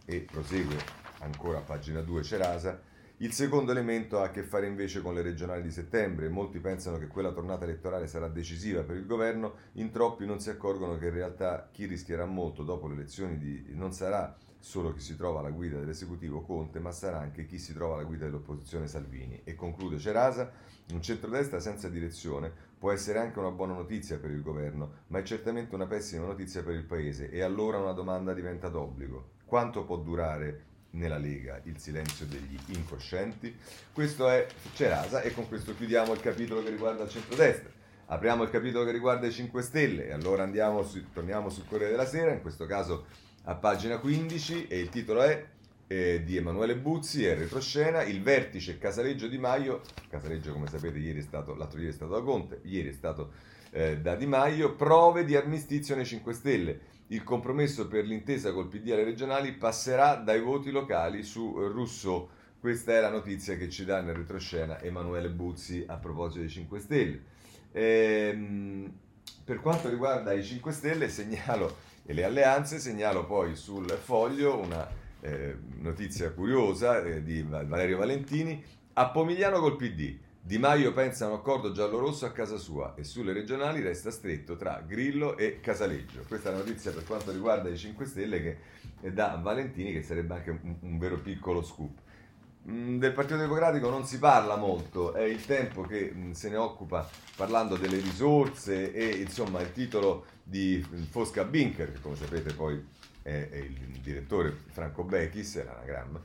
E prosegue ancora a pagina 2 Cerasa. Il secondo elemento ha a che fare invece con le regionali di settembre. Molti pensano che quella tornata elettorale sarà decisiva per il governo, in troppi non si accorgono che in realtà chi rischierà molto dopo le elezioni di... non sarà solo chi si trova alla guida dell'esecutivo Conte, ma sarà anche chi si trova alla guida dell'opposizione Salvini. E conclude Cerasa, un centrodestra senza direzione può essere anche una buona notizia per il governo, ma è certamente una pessima notizia per il Paese e allora una domanda diventa d'obbligo. Quanto può durare nella Lega il silenzio degli incoscienti. Questo è Cerasa e con questo chiudiamo il capitolo che riguarda il centrodestra. Apriamo il capitolo che riguarda i 5 Stelle e allora andiamo su, torniamo sul Corriere della Sera, in questo caso a pagina 15 e il titolo è eh, di Emanuele Buzzi, è retroscena, il vertice Casaleggio Di Maio, Casaleggio come sapete ieri è stato, l'altro ieri è stato da Conte, ieri è stato eh, da Di Maio, prove di armistizio nei 5 Stelle il compromesso per l'intesa col PD alle regionali passerà dai voti locali su Rousseau. Questa è la notizia che ci dà nel retroscena Emanuele Buzzi a proposito dei 5 Stelle. Ehm, per quanto riguarda i 5 Stelle segnalo, e le alleanze, segnalo poi sul foglio una eh, notizia curiosa eh, di Valerio Valentini. A Pomigliano col PD di Maio pensa a un accordo giallo-rosso a casa sua e sulle regionali resta stretto tra Grillo e Casaleggio. Questa è la notizia per quanto riguarda i 5 Stelle che dà Valentini, che sarebbe anche un, un vero piccolo scoop. Mm, del Partito Democratico non si parla molto, è il tempo che mm, se ne occupa parlando delle risorse e insomma il titolo di Fosca Binker, che come sapete poi è, è il direttore Franco Bechis, è l'anagramma,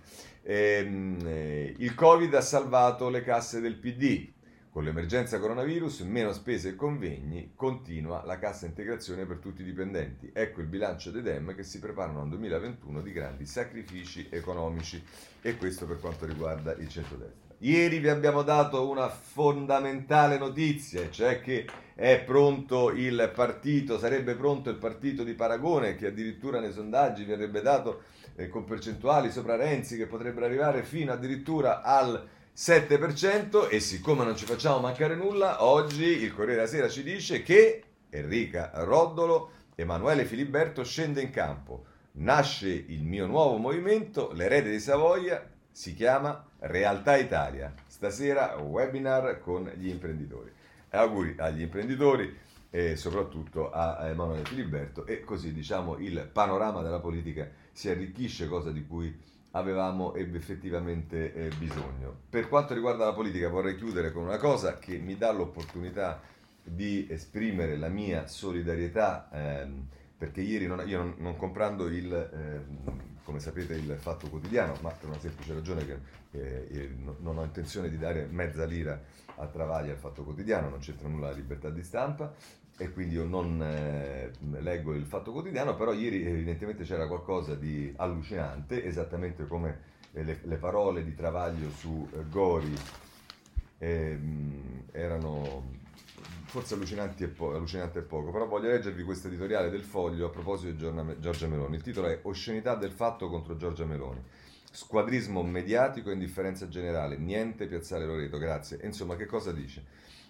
ehm, eh, il Covid ha salvato le casse del PD. Con l'emergenza coronavirus, meno spese e convegni, continua la cassa integrazione per tutti i dipendenti. Ecco il bilancio dei DEM che si preparano al 2021 di grandi sacrifici economici e questo per quanto riguarda il centrodestra. Ieri vi abbiamo dato una fondamentale notizia, cioè che è pronto il partito, sarebbe pronto il partito di Paragone che addirittura nei sondaggi verrebbe dato eh, con percentuali sopra Renzi che potrebbero arrivare fino addirittura al 7% e siccome non ci facciamo mancare nulla, oggi il Corriere della Sera ci dice che Enrica Roddolo, Emanuele Filiberto scende in campo. Nasce il mio nuovo movimento, l'erede di Savoia, si chiama Realtà Italia. Stasera webinar con gli imprenditori. Auguri agli imprenditori e soprattutto a Emanuele Filiberto e così diciamo il panorama della politica si arricchisce, cosa di cui avevamo effettivamente eh, bisogno. Per quanto riguarda la politica vorrei chiudere con una cosa che mi dà l'opportunità di esprimere la mia solidarietà, ehm, perché ieri non, io non, non comprando il, ehm, come sapete, il Fatto Quotidiano, ma per una semplice ragione che eh, non ho intenzione di dare mezza lira a Travaglia al Fatto Quotidiano, non c'entra nulla la libertà di stampa, e quindi io non eh, leggo il Fatto Quotidiano, però ieri evidentemente c'era qualcosa di allucinante, esattamente come eh, le, le parole di Travaglio su eh, Gori ehm, erano forse allucinanti e po- allucinante e poco, però voglio leggervi questo editoriale del Foglio a proposito di Giorgia Meloni. Il titolo è Oscenità del fatto contro Giorgia Meloni. Squadrismo mediatico e indifferenza generale, niente piazzare Loreto, grazie. Insomma, che cosa dice?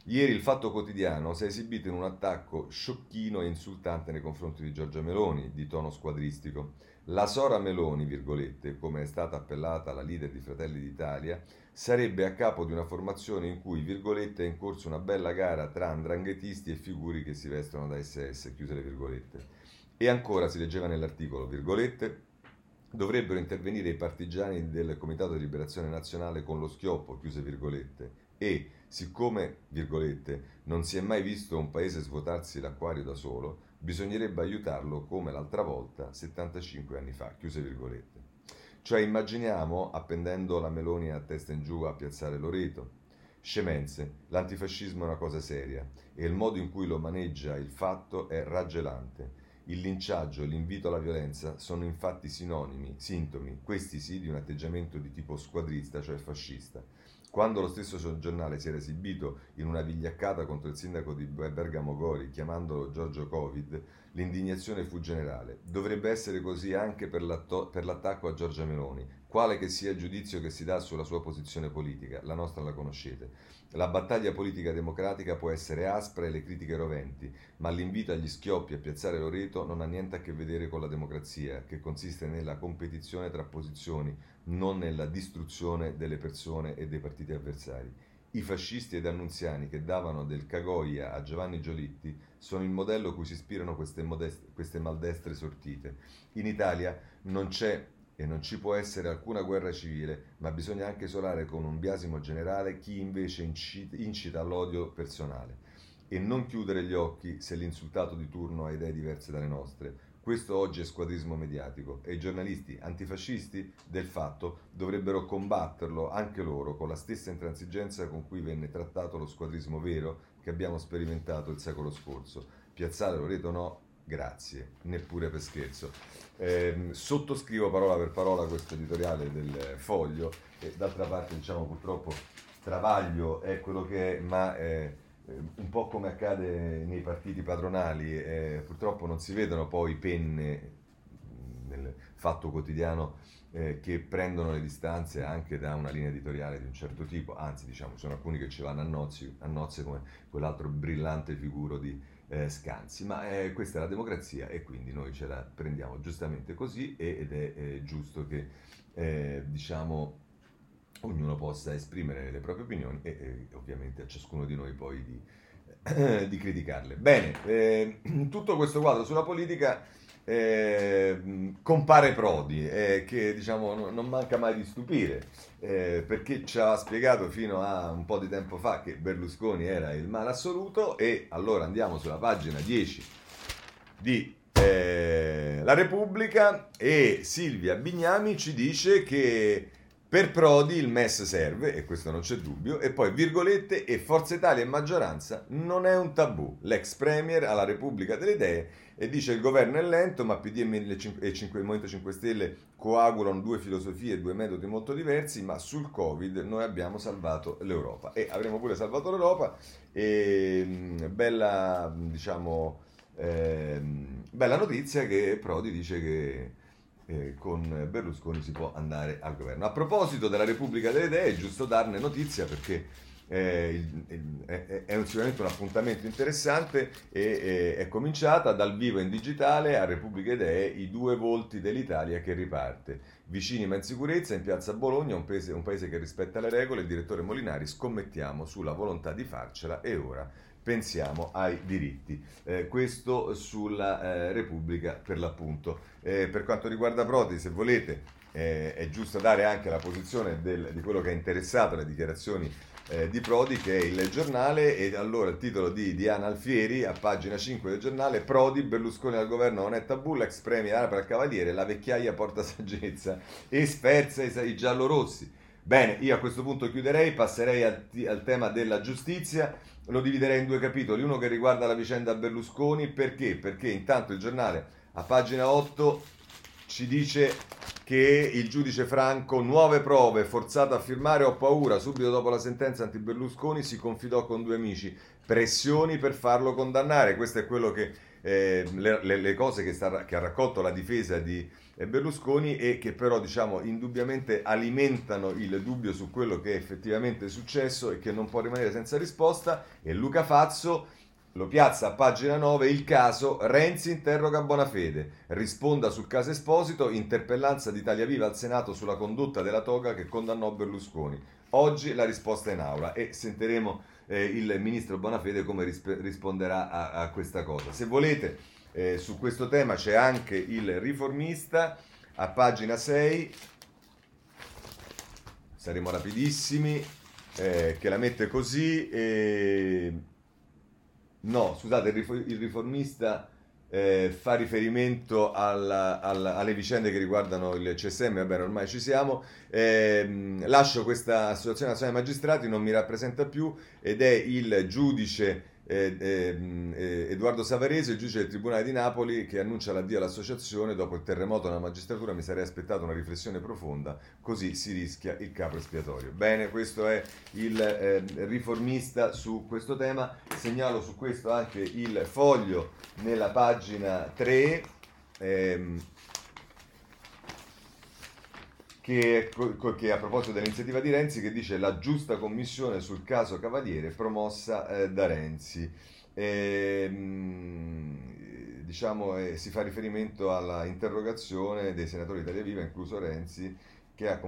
Ieri il Fatto Quotidiano si è esibito in un attacco sciocchino e insultante nei confronti di Giorgia Meloni, di tono squadristico. La Sora Meloni, virgolette, come è stata appellata la leader di Fratelli d'Italia, sarebbe a capo di una formazione in cui, virgolette, è in corso una bella gara tra andranghetisti e figuri che si vestono da SS, chiuse le virgolette. E ancora si leggeva nell'articolo, virgolette, dovrebbero intervenire i partigiani del Comitato di Liberazione Nazionale con lo schioppo, chiuse virgolette, e Siccome, virgolette, non si è mai visto un paese svuotarsi l'acquario da solo, bisognerebbe aiutarlo come l'altra volta, 75 anni fa, chiuse virgolette. Cioè immaginiamo appendendo la Meloni a testa in giù a piazzare Loreto. Scemenze, l'antifascismo è una cosa seria e il modo in cui lo maneggia il fatto è raggelante. Il linciaggio e l'invito alla violenza sono infatti sinonimi, sintomi, questi sì, di un atteggiamento di tipo squadrista, cioè fascista. Quando lo stesso giornale si era esibito in una vigliaccata contro il sindaco di Bergamo Gori, chiamandolo Giorgio Covid, l'indignazione fu generale. Dovrebbe essere così anche per, per l'attacco a Giorgia Meloni, quale che sia il giudizio che si dà sulla sua posizione politica, la nostra la conoscete. La battaglia politica democratica può essere aspra e le critiche roventi, ma l'invito agli schioppi a piazzare Loreto non ha niente a che vedere con la democrazia, che consiste nella competizione tra posizioni, non nella distruzione delle persone e dei partiti avversari. I fascisti ed annunziani che davano del cagoia a Giovanni Giolitti sono il modello cui si ispirano queste, modest- queste maldestre sortite. In Italia non c'è e non ci può essere alcuna guerra civile, ma bisogna anche isolare con un biasimo generale chi invece incita, all'odio personale e non chiudere gli occhi se l'insultato di turno ha idee diverse dalle nostre questo oggi è squadrismo mediatico e i giornalisti antifascisti del fatto dovrebbero combatterlo anche loro con la stessa intransigenza con cui venne trattato lo squadrismo vero che abbiamo sperimentato il secolo scorso. Piazzale Loreto no, grazie, neppure per scherzo. Eh, sottoscrivo parola per parola questo editoriale del foglio e d'altra parte diciamo purtroppo Travaglio è quello che è, ma... Eh, un po' come accade nei partiti padronali, eh, purtroppo non si vedono poi penne nel fatto quotidiano eh, che prendono le distanze anche da una linea editoriale di un certo tipo, anzi diciamo sono alcuni che ci vanno a, nozzi, a nozze come quell'altro brillante figuro di eh, Scanzi, ma eh, questa è la democrazia e quindi noi ce la prendiamo giustamente così ed è eh, giusto che diciamo ognuno possa esprimere le proprie opinioni e, ovviamente a ciascuno di noi poi di, eh, di criticarle. Bene, eh, tutto questo quadro sulla politica eh, compare Prodi, eh, che diciamo non manca mai di stupire, eh, perché ci ha spiegato fino a un po' di tempo fa che Berlusconi era il male assoluto e allora andiamo sulla pagina 10 di eh, La Repubblica e Silvia Bignami ci dice che Per Prodi il MES serve, e questo non c'è dubbio, e poi virgolette, e Forza Italia e maggioranza non è un tabù. L'ex premier alla Repubblica delle Idee e dice il governo è lento, ma PD e il Movimento 5 Stelle coagulano due filosofie e due metodi molto diversi, ma sul Covid noi abbiamo salvato l'Europa e avremo pure salvato l'Europa e mm, bella, diciamo, eh, bella notizia che Prodi dice che eh, con Berlusconi si può andare al governo. A proposito della Repubblica delle Idee, è giusto darne notizia perché eh, è, è, sicuramente un appuntamento interessante e è cominciata dal vivo in digitale a Repubblica Idee i due volti dell'Italia che riparte. Vicini ma in sicurezza in piazza Bologna, un paese, un paese che rispetta le regole, il direttore Molinari scommettiamo sulla volontà di farcela e ora pensiamo ai diritti. Eh, questo sulla eh, Repubblica per l'appunto. Eh, per quanto riguarda Prodi, se volete, eh, è giusto dare anche la posizione del, di quello che ha interessato le dichiarazioni eh, di Prodi che è il giornale e allora il titolo di Diana Alfieri a pagina 5 del giornale Prodi, Berlusconi al governo non è tabù, l'ex premier per il cavaliere, la vecchiaia porta saggezza e sferza i, i giallorossi. Bene, io a questo punto chiuderei, passerei al, al tema della giustizia, lo dividerei in due capitoli, uno che riguarda la vicenda Berlusconi, perché? Perché intanto il giornale a pagina 8 ci dice che il giudice Franco, nuove prove, forzato a firmare, ho paura, subito dopo la sentenza anti-Berlusconi si confidò con due amici, pressioni per farlo condannare, questo è quello che, eh, le, le, le, cose che, sta, che, ha raccolto la difesa di eh, Berlusconi e che però diciamo indubbiamente alimentano il dubbio su quello che è effettivamente successo e che non può rimanere senza risposta e Luca Fazzo lo piazza a pagina 9 il caso Renzi interroga Bonafede, risponda sul caso Esposito, interpellanza di Italia Viva al Senato sulla condotta della toga che condannò Berlusconi. Oggi la risposta è in aula e sentiremo eh, il ministro Bonafede come risp- risponderà a, a, questa cosa. Se volete, eh, su questo tema c'è anche il riformista a pagina 6, saremo rapidissimi, eh, che la mette così. No, scusate, il riformista eh, fa riferimento alla, alla, alle vicende che riguardano il CSM, vabbè ormai ci siamo, eh, lascio questa Associazione Nazionale Magistrati, non mi rappresenta più ed è il giudice eh, eh, Edoardo Savarese, il giudice del Tribunale di Napoli, che annuncia l'addio all'associazione dopo il terremoto nella magistratura. Mi sarei aspettato una riflessione profonda, così si rischia il capo espiatorio. Bene, questo è il eh, riformista su questo tema. Segnalo su questo anche il foglio nella pagina 3. Ehm, che, che, a proposito dell'iniziativa di Renzi che dice la giusta commissione sul caso Cavaliere promossa eh, da Renzi. E, mh, diciamo, eh, si fa riferimento alla interrogazione dei senatori Italia Viva, incluso Renzi, che, ha,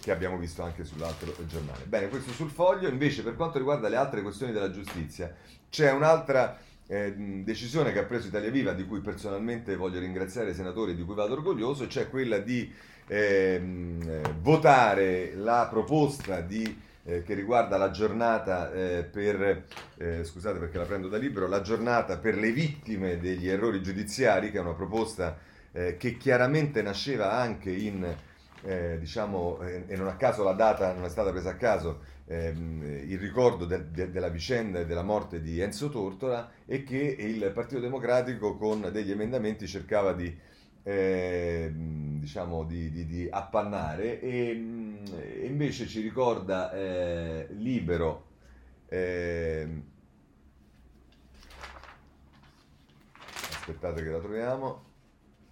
che, abbiamo visto anche sull'altro giornale. Bene, questo sul foglio. Invece, per quanto riguarda le altre questioni della giustizia, c'è un'altra eh, decisione che ha preso Italia Viva, di cui personalmente voglio ringraziare i senatori, di cui vado orgoglioso, cioè quella di ehm, eh, votare la proposta di, eh, che riguarda la giornata eh, per, eh, scusate perché la prendo da libro, la giornata per le vittime degli errori giudiziari, che è una proposta eh, che chiaramente nasceva anche in, eh, diciamo, e non a caso la data non è stata presa a caso, ehm, il ricordo de, de, della vicenda e della morte di Enzo Tortora e che il Partito Democratico con degli emendamenti cercava di eh, diciamo di, di, di, appannare. E, e, invece ci ricorda eh, Libero eh, aspettate che la troviamo.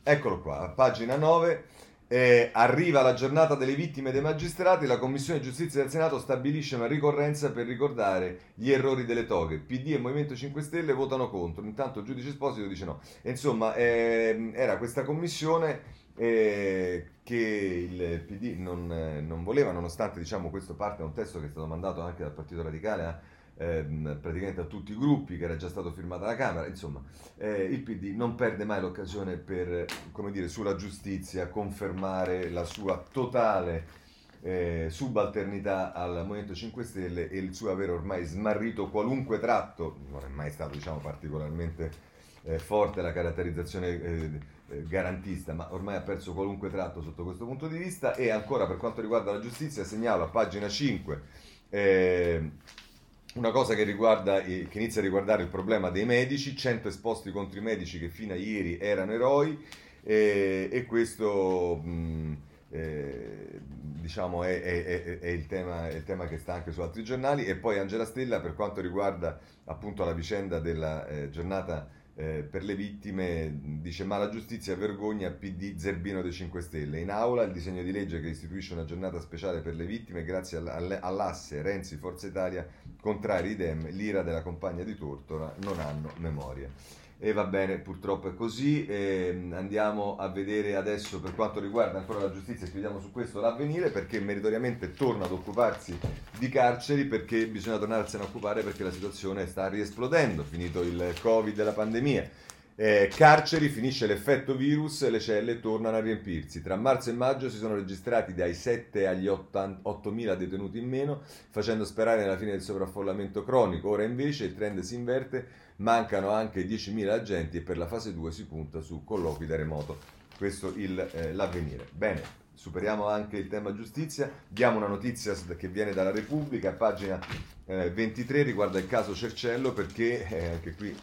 Eccolo qua pagina 9 eh, arriva la giornata delle vittime dei magistrati, la Commissione Giustizia del Senato stabilisce una ricorrenza per ricordare gli errori delle toghe. PD e Movimento 5 Stelle votano contro, intanto il giudice Esposito dice no. Insomma, eh, era questa commissione eh, che il PD non, eh, non, voleva, nonostante diciamo, questo parte da un testo che è stato mandato anche dal Partito Radicale a ehm, praticamente a tutti i gruppi, che era già stato firmato alla Camera, insomma, eh, il PD non perde mai l'occasione per, come dire, sulla giustizia confermare la sua totale eh, subalternità al Movimento 5 Stelle e il suo aver ormai smarrito qualunque tratto, non è mai stato diciamo, particolarmente eh, forte la caratterizzazione eh, eh, garantista, ma ormai ha perso qualunque tratto sotto questo punto di vista e ancora per quanto riguarda la giustizia segnalo a pagina 5 eh, una cosa che, riguarda, che, inizia a riguardare il problema dei medici, 100 esposti contro i medici che fino a ieri erano eroi eh, e questo mh, eh, diciamo è, è, è, il tema, è il tema che sta anche su altri giornali. E poi Angela Stella per quanto riguarda appunto la vicenda della eh, giornata eh, per le vittime dice ma la giustizia vergogna PD Zerbino dei 5 Stelle. In aula il disegno di legge che istituisce una giornata speciale per le vittime grazie all'asse Renzi Forza Italia contrari idem, l'ira della compagna di Tortora non hanno memoria. E va bene, purtroppo è così. E andiamo a vedere adesso per quanto riguarda ancora la giustizia, chiudiamo su questo l'avvenire perché meritoriamente torna ad occuparsi di carceri perché bisogna tornarsene a occupare perché la situazione sta riesplodendo, finito il Covid e la pandemia. Eh, carceri, finisce l'effetto virus, le celle tornano a riempirsi. Tra marzo e maggio si sono registrati dai 7 agli 8 mila detenuti in meno, facendo sperare nella fine del sovraffollamento cronico. Ora invece il trend si inverte mancano anche 10.000 agenti e per la fase 2 si punta su colloqui da remoto. Questo il, eh, l'avvenire. Bene, superiamo anche il tema giustizia, diamo una notizia che viene dalla Repubblica, pagina eh, 23, riguarda il caso Cercello perché eh, anche qui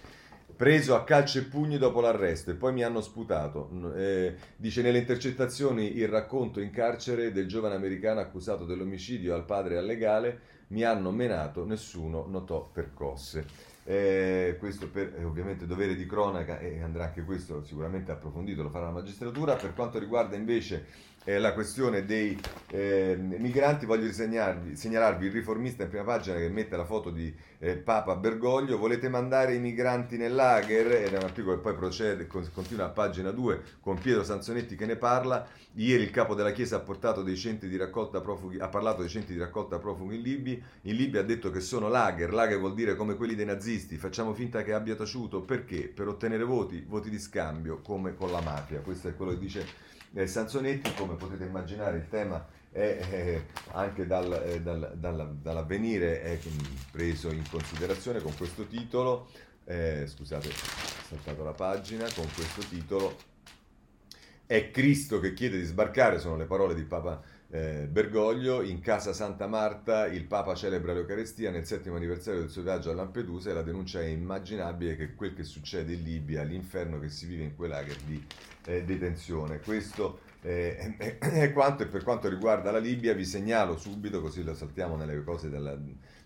preso a calcio e pugni dopo l'arresto e poi mi hanno sputato. Eh, dice nelle intercettazioni il racconto in carcere del giovane americano accusato dell'omicidio al padre al legale, mi hanno menato, nessuno notò percosse. Eh, questo per eh, ovviamente dovere di cronaca e andrà anche questo sicuramente approfondito, lo farà la magistratura. Per quanto riguarda invece eh, la questione dei eh, migranti, voglio segnalarvi il riformista in prima pagina che mette la foto di eh, Papa Bergoglio, volete mandare i migranti nel lager? Ed è un articolo che poi procede, continua a pagina 2 con Pietro Sanzonetti che ne parla. Ieri il capo della Chiesa ha, portato dei centri di raccolta profughi, ha parlato dei centri di raccolta profughi in Libia, in Libia ha detto che sono lager, lager vuol dire come quelli dei nazisti, facciamo finta che abbia taciuto, perché? Per ottenere voti, voti di scambio come con la mafia, questo è quello che dice eh, Sanzonetti, come potete immaginare il tema è, è anche dal, è, dal, dal, dall'avvenire è preso in considerazione con questo titolo, eh, scusate, ho saltato la pagina, con questo titolo è Cristo che chiede di sbarcare, sono le parole di Papa eh, Bergoglio, in casa Santa Marta il Papa celebra l'Eucarestia nel settimo anniversario del suo viaggio a Lampedusa e la denuncia è immaginabile che quel che succede in Libia, l'inferno che si vive in quei lager di eh, detenzione. Questo eh, è, quanto e per quanto riguarda la Libia vi segnalo subito, così lo saltiamo nelle cose della,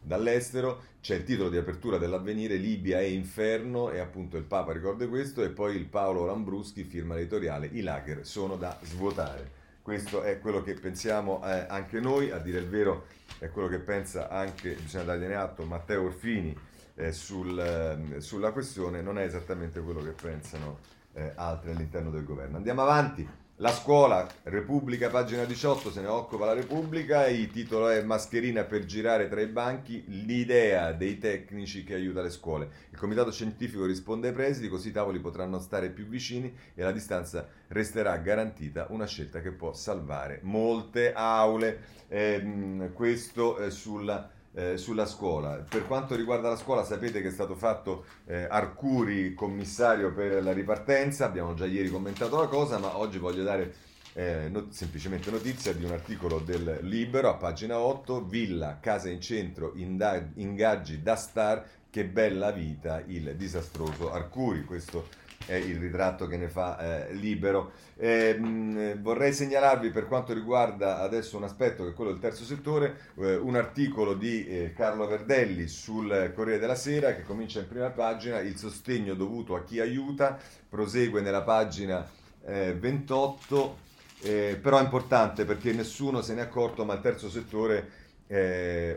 dall'estero, c'è il titolo di apertura dell'avvenire Libia è inferno e appunto il Papa ricorda questo e poi il Paolo Lambruschi firma l'editoriale I lager sono da svuotare. Questo è quello che pensiamo eh, anche noi, a dire il vero è quello che pensa anche, bisogna dargliene atto, Matteo Orfini eh, sul, eh, sulla questione, non è esattamente quello che pensano eh, altri all'interno del governo. Andiamo avanti. La scuola, Repubblica, pagina 18, se ne occupa la Repubblica, il titolo è Mascherina per girare tra i banchi, l'idea dei tecnici che aiuta le scuole. Il comitato scientifico risponde ai presidi, così i tavoli potranno stare più vicini e la distanza resterà garantita, una scelta che può salvare molte aule. Eh, questo eh, sulla eh, sulla scuola. Per quanto riguarda la scuola, sapete che è stato fatto eh, Arcuri commissario per la ripartenza, abbiamo già ieri commentato la cosa, ma oggi voglio dare eh, not- semplicemente notizia di un articolo del Libero a pagina 8, Villa, casa in centro, indag- ingaggi da star, che bella vita il disastroso Arcuri. Questo è il ritratto che ne fa eh, libero. Eh, mh, vorrei segnalarvi per quanto riguarda adesso un aspetto che è quello del terzo settore, eh, un articolo di eh, Carlo Verdelli sul Corriere della Sera che comincia in prima pagina, il sostegno dovuto a chi aiuta, prosegue nella pagina 28, eh, eh, però è importante perché nessuno se ne è accorto, ma il terzo settore,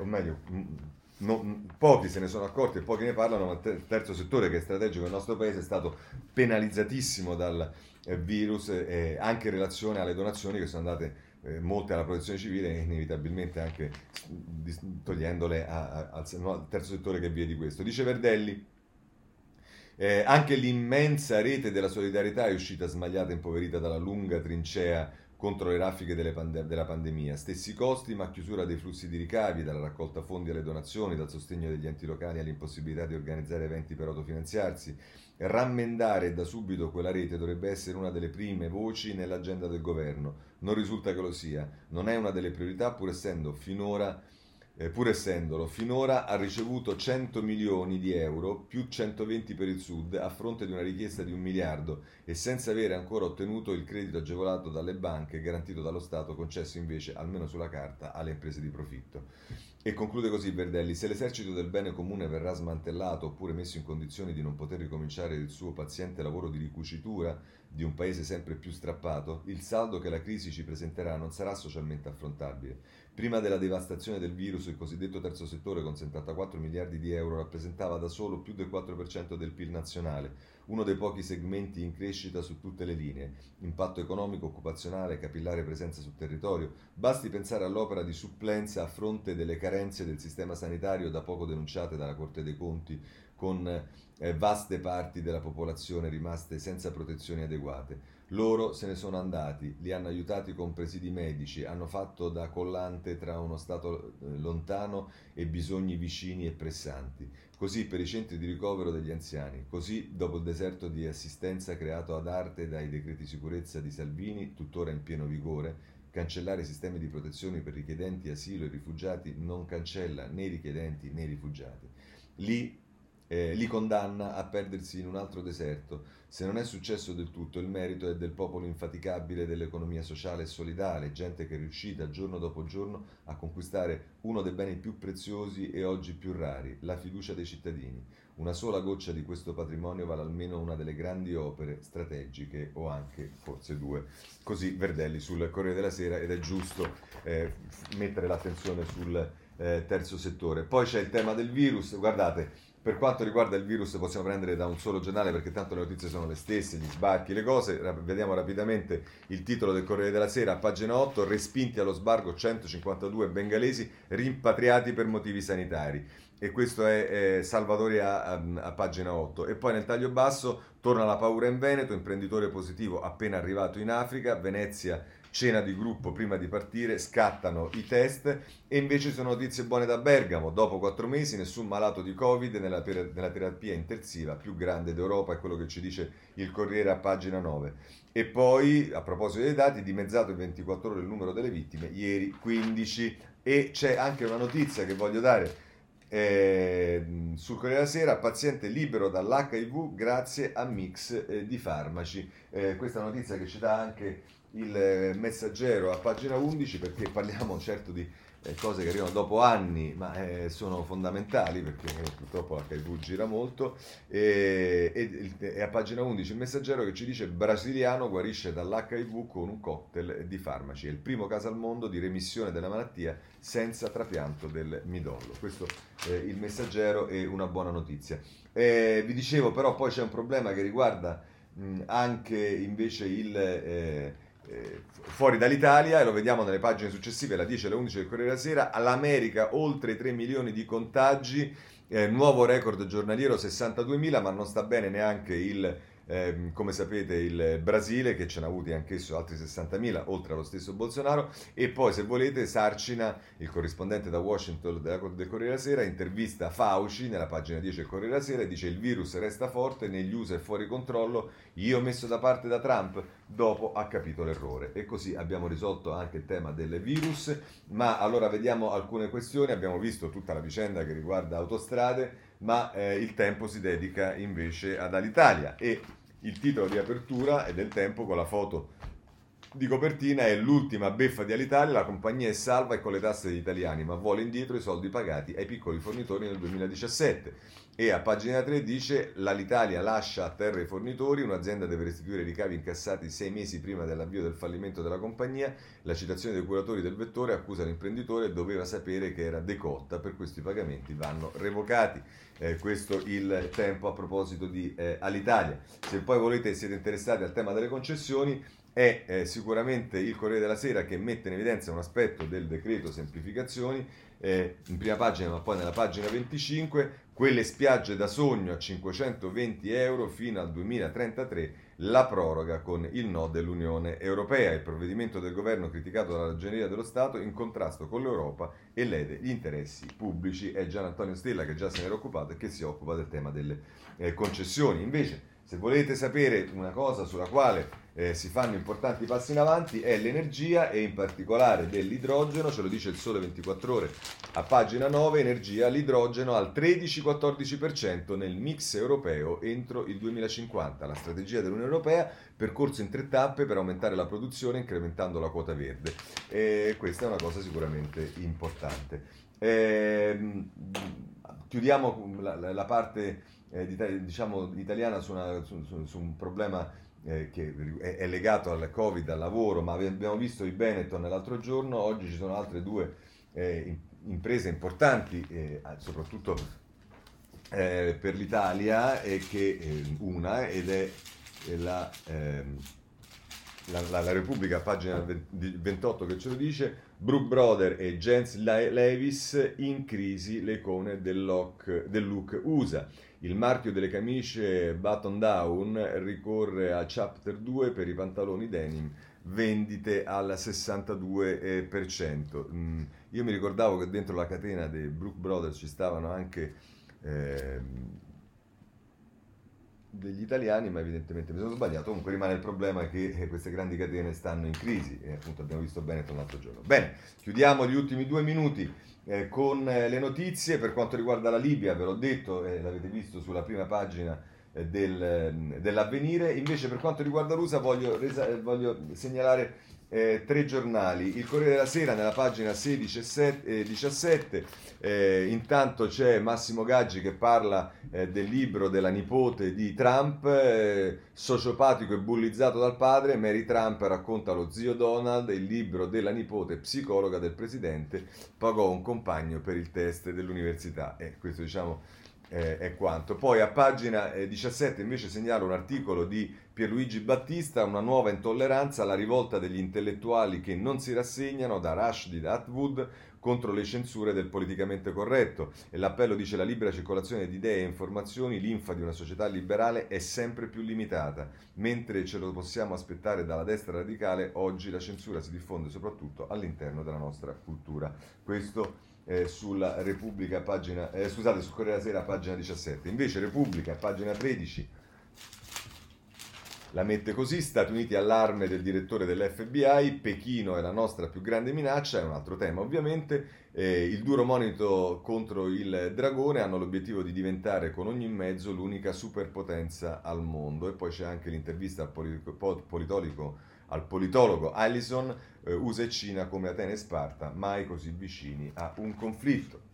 o meglio, non, pochi se ne sono accorti e pochi ne parlano, ma il terzo settore che è strategico nel nostro paese è stato penalizzatissimo dal eh, virus, eh, anche in relazione alle donazioni che sono andate eh, molte alla protezione civile e inevitabilmente anche togliendole a, a, al, al terzo settore che vive di questo. Dice Verdelli, eh, anche l'immensa rete della solidarietà è uscita smagliata e impoverita dalla lunga trincea contro le raffiche pande- della pandemia. Stessi costi, ma chiusura dei flussi di ricavi, dalla raccolta fondi alle donazioni, dal sostegno degli enti locali all'impossibilità di organizzare eventi per autofinanziarsi. Rammendare da subito quella rete dovrebbe essere una delle prime voci nell'agenda del governo. Non risulta che lo sia. Non è una delle priorità, pur essendo finora eh, pur essendolo, finora ha ricevuto 100 milioni di euro più 120 per il Sud a fronte di una richiesta di un miliardo e senza avere ancora ottenuto il credito agevolato dalle banche garantito dallo Stato concesso invece, almeno sulla carta, alle imprese di profitto. E conclude così Verdelli, se l'esercito del bene comune verrà smantellato oppure messo in condizioni di non poter ricominciare il suo paziente lavoro di ricucitura di un paese sempre più strappato, il saldo che la crisi ci presenterà non sarà socialmente affrontabile. Prima della devastazione del virus, il cosiddetto terzo settore con 74 miliardi di euro rappresentava da solo più del 4% del PIL nazionale, uno dei pochi segmenti in crescita su tutte le linee. Impatto economico, occupazionale, capillare presenza sul territorio. Basti pensare all'opera di supplenza a fronte delle carenze del sistema sanitario da poco denunciate dalla Corte dei Conti, con eh, vaste parti della popolazione rimaste senza protezioni adeguate. Loro se ne sono andati, li hanno aiutati con presidi medici, hanno fatto da collante tra uno stato eh, lontano e bisogni vicini e pressanti. Così per i centri di ricovero degli anziani, così dopo il deserto di assistenza creato ad arte dai decreti sicurezza di Salvini, tuttora in pieno vigore, cancellare i sistemi di protezione per richiedenti asilo e rifugiati non cancella né richiedenti né rifugiati. Lì eh, li condanna a perdersi in un altro deserto. Se non è successo del tutto, il merito è del popolo infaticabile dell'economia sociale e solidale, gente che è riuscita giorno dopo giorno a conquistare uno dei beni più preziosi e oggi più rari, la fiducia dei cittadini. Una sola goccia di questo patrimonio vale almeno una delle grandi opere strategiche o anche forse due. Così Verdelli sul Corriere della Sera ed è giusto eh, mettere l'attenzione sul eh, terzo settore. Poi c'è il tema del virus, guardate, per quanto riguarda il virus possiamo prendere da un solo giornale perché tanto le notizie sono le stesse, gli sbarchi, le cose. Vediamo rapidamente il titolo del Corriere della Sera, pagina 8, respinti allo sbarco 152 bengalesi rimpatriati per motivi sanitari. E questo è, è Salvatore a, a, a, pagina 8. E poi nel taglio basso torna la paura in Veneto, imprenditore positivo appena arrivato in Africa, Venezia cena di gruppo prima di partire, scattano i test e invece sono notizie buone da Bergamo, dopo quattro mesi nessun malato di Covid nella, nella terapia intensiva più grande d'Europa, è quello che ci dice il Corriere a pagina 9. E poi, a proposito dei dati, dimezzato in 24 ore il numero delle vittime, ieri 15 e c'è anche una notizia che voglio dare eh, sul Corriere della Sera, paziente libero dall'HIV grazie a mix eh, di farmaci. Eh, questa notizia che ci dà anche il eh, messaggero a pagina 11 perché parliamo certo di cose che arrivano dopo anni ma eh, sono fondamentali perché eh, purtroppo l'HIV gira molto. E, e, e, a pagina 11 il messaggero che ci dice brasiliano guarisce dall'HIV con un cocktail di farmaci. È il primo caso al mondo di remissione della malattia senza trapianto del midollo. Questo è il messaggero è una buona notizia. Eh, vi dicevo però poi c'è un problema che riguarda mh, anche invece il eh, eh, fuori dall'Italia e lo vediamo nelle pagine successive, la 10 e la 11 del Corriere della Sera, all'America oltre 3 milioni di contagi, eh, nuovo record giornaliero 62 ma non sta bene neanche il eh, come sapete il Brasile che ce n'ha avuti anch'esso altri 60.000 oltre allo stesso Bolsonaro e poi se volete Sarcina il corrispondente da Washington del Corriere della Sera intervista Fauci nella pagina 10 del Corriere della Sera e dice il virus resta forte negli USA è fuori controllo io messo da parte da Trump dopo ha capito l'errore. E così abbiamo risolto anche il tema del virus ma allora vediamo alcune questioni. Abbiamo visto tutta la vicenda che riguarda autostrade ma eh, il tempo si dedica invece ad Alitalia. E il titolo di apertura è del tempo con la foto di copertina è l'ultima beffa di Alitalia, la compagnia è salva e con le tasse degli italiani, ma vuole indietro i soldi pagati ai piccoli fornitori nel 2017. E a pagina 3 dice l'Alitalia lascia a terra i fornitori, un'azienda deve restituire i ricavi incassati sei mesi prima dell'avvio del fallimento della compagnia, la citazione dei curatori del vettore accusa l'imprenditore doveva sapere che era decotta, per questi pagamenti vanno revocati. Eh, questo il tempo a proposito di eh, Alitalia. Se poi volete e siete interessati al tema delle concessioni, è eh, sicuramente il Corriere della Sera che mette in evidenza un aspetto del decreto semplificazioni eh, in prima pagina ma poi nella pagina 25, quelle spiagge da sogno a 520 euro fino al 2033, la proroga con il no dell'Unione Europea. Il provvedimento del governo criticato dalla Ragioneria dello Stato in contrasto con l'Europa e lede gli interessi pubblici. È Gian Antonio Stella che già se ne era occupato e che si occupa del tema delle eh, concessioni. Invece, se volete sapere una cosa sulla quale eh, si fanno importanti passi in avanti è l'energia e in particolare dell'idrogeno, ce lo dice il Sole 24 ore a pagina 9, energia, l'idrogeno al 13-14% nel mix europeo entro il 2050. La strategia dell'Unione Europea, percorso in tre tappe per aumentare la produzione incrementando la quota verde. E questa è una cosa sicuramente importante. Eh, chiudiamo la, la, la parte eh, diciamo, italiana su, una, su, su, su un problema eh, che è, è, legato al Covid, al lavoro, ma abbiamo visto i Benetton l'altro giorno, oggi ci sono altre due eh, imprese importanti, eh, soprattutto eh, per l'Italia, che eh, una ed è la, ehm, la, la, la, Repubblica, pagina 28 che ce lo dice, Brook Brother e Jens Levis in crisi le icone del look, del look USA. Il marchio delle camicie button down ricorre a Chapter 2 per i pantaloni denim, vendite al 62%. Mm, io mi ricordavo che dentro la catena dei Brook Brothers ci stavano anche eh, degli italiani, ma evidentemente mi sono sbagliato. Comunque rimane il problema che eh, queste grandi catene stanno in crisi e appunto abbiamo visto bene l'altro giorno. Bene, chiudiamo gli ultimi due minuti eh, con eh, le notizie per quanto riguarda la Libia, ve l'ho detto, eh, l'avete visto sulla prima pagina eh, del, ehm, dell'avvenire, invece per quanto riguarda l'USA voglio, resa- voglio segnalare eh, tre giornali. Il Corriere della Sera nella pagina 16 e 17, eh, intanto c'è Massimo Gaggi che parla eh, del libro della nipote di Trump, eh, sociopatico e bullizzato dal padre, Mary Trump racconta lo zio Donald, il libro della nipote psicologa del presidente, pagò un compagno per il test dell'università. E questo diciamo eh, è quanto. Poi a pagina 17 invece segnalo un articolo di Pierluigi Battista, una nuova intolleranza alla rivolta degli intellettuali che non si rassegnano da Rashid Atwood contro le censure del politicamente corretto e l'appello dice la libera circolazione di idee e informazioni, l'infa di una società liberale è sempre più limitata, mentre ce lo possiamo aspettare dalla destra radicale, oggi la censura si diffonde soprattutto all'interno della nostra cultura. Questo eh, sulla Repubblica, pagina, eh, scusate, su Corriere della Sera, pagina 17. Invece Repubblica, pagina 13, la mette così, Stati Uniti allarme del direttore dell'FBI, Pechino è la nostra più grande minaccia, è un altro tema ovviamente, eh, il duro monito contro il dragone hanno l'obiettivo di diventare con ogni mezzo l'unica superpotenza al mondo e poi c'è anche l'intervista al politologo, al politologo Allison, eh, USA e Cina come Atene e Sparta, mai così vicini a un conflitto.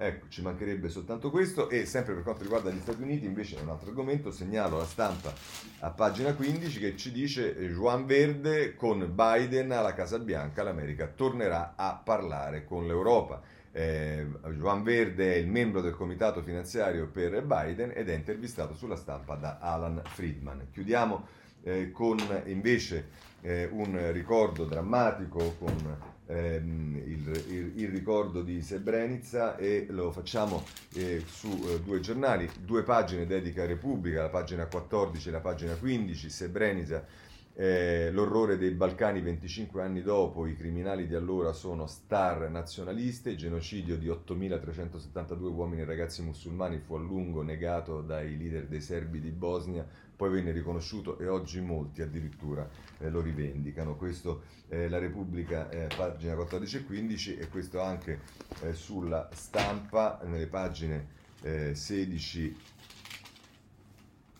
Ecco, ci mancherebbe soltanto questo e sempre per quanto riguarda gli Stati Uniti invece è un altro argomento, segnalo la stampa a pagina 15 che ci dice eh, Juan Verde con Biden alla Casa Bianca, l'America tornerà a parlare con l'Europa. Eh, Juan Verde è il membro del comitato finanziario per Biden ed è intervistato sulla stampa da Alan Friedman. Chiudiamo eh, con invece eh, un ricordo drammatico con ehm, il, il, il, ricordo di Srebrenica e lo facciamo eh, su eh, due giornali, due pagine dedica a Repubblica, la pagina 14 e la pagina 15, Srebrenica, eh, l'orrore dei Balcani 25 anni dopo, i criminali di allora sono star nazionaliste, il genocidio di 8.372 uomini e ragazzi musulmani fu a lungo negato dai leader dei serbi di Bosnia, poi venne riconosciuto e oggi molti addirittura eh, lo rivendicano. Questo è eh, la Repubblica, eh, pagina 14 e 15 e questo anche eh, sulla stampa, nelle pagine 16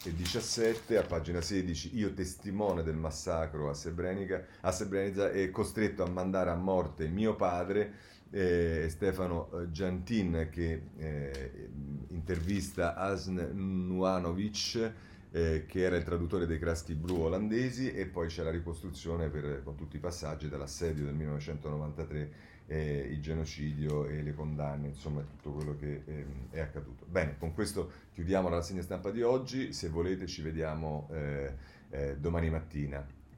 eh, e 17, a pagina 16, io testimone del massacro a Srebrenica, a Srebrenica e costretto a mandare a morte mio padre, eh, Stefano Giantin che eh, intervista Asn Nuanovic, eh, che era il traduttore dei Craschi Blu olandesi e poi c'è la ricostruzione per, con tutti i passaggi dell'assedio del 1993, eh, il genocidio e le condanne, insomma tutto quello che eh, è accaduto. Bene, con questo chiudiamo la rassegna stampa di oggi, se volete ci vediamo eh, eh, domani mattina.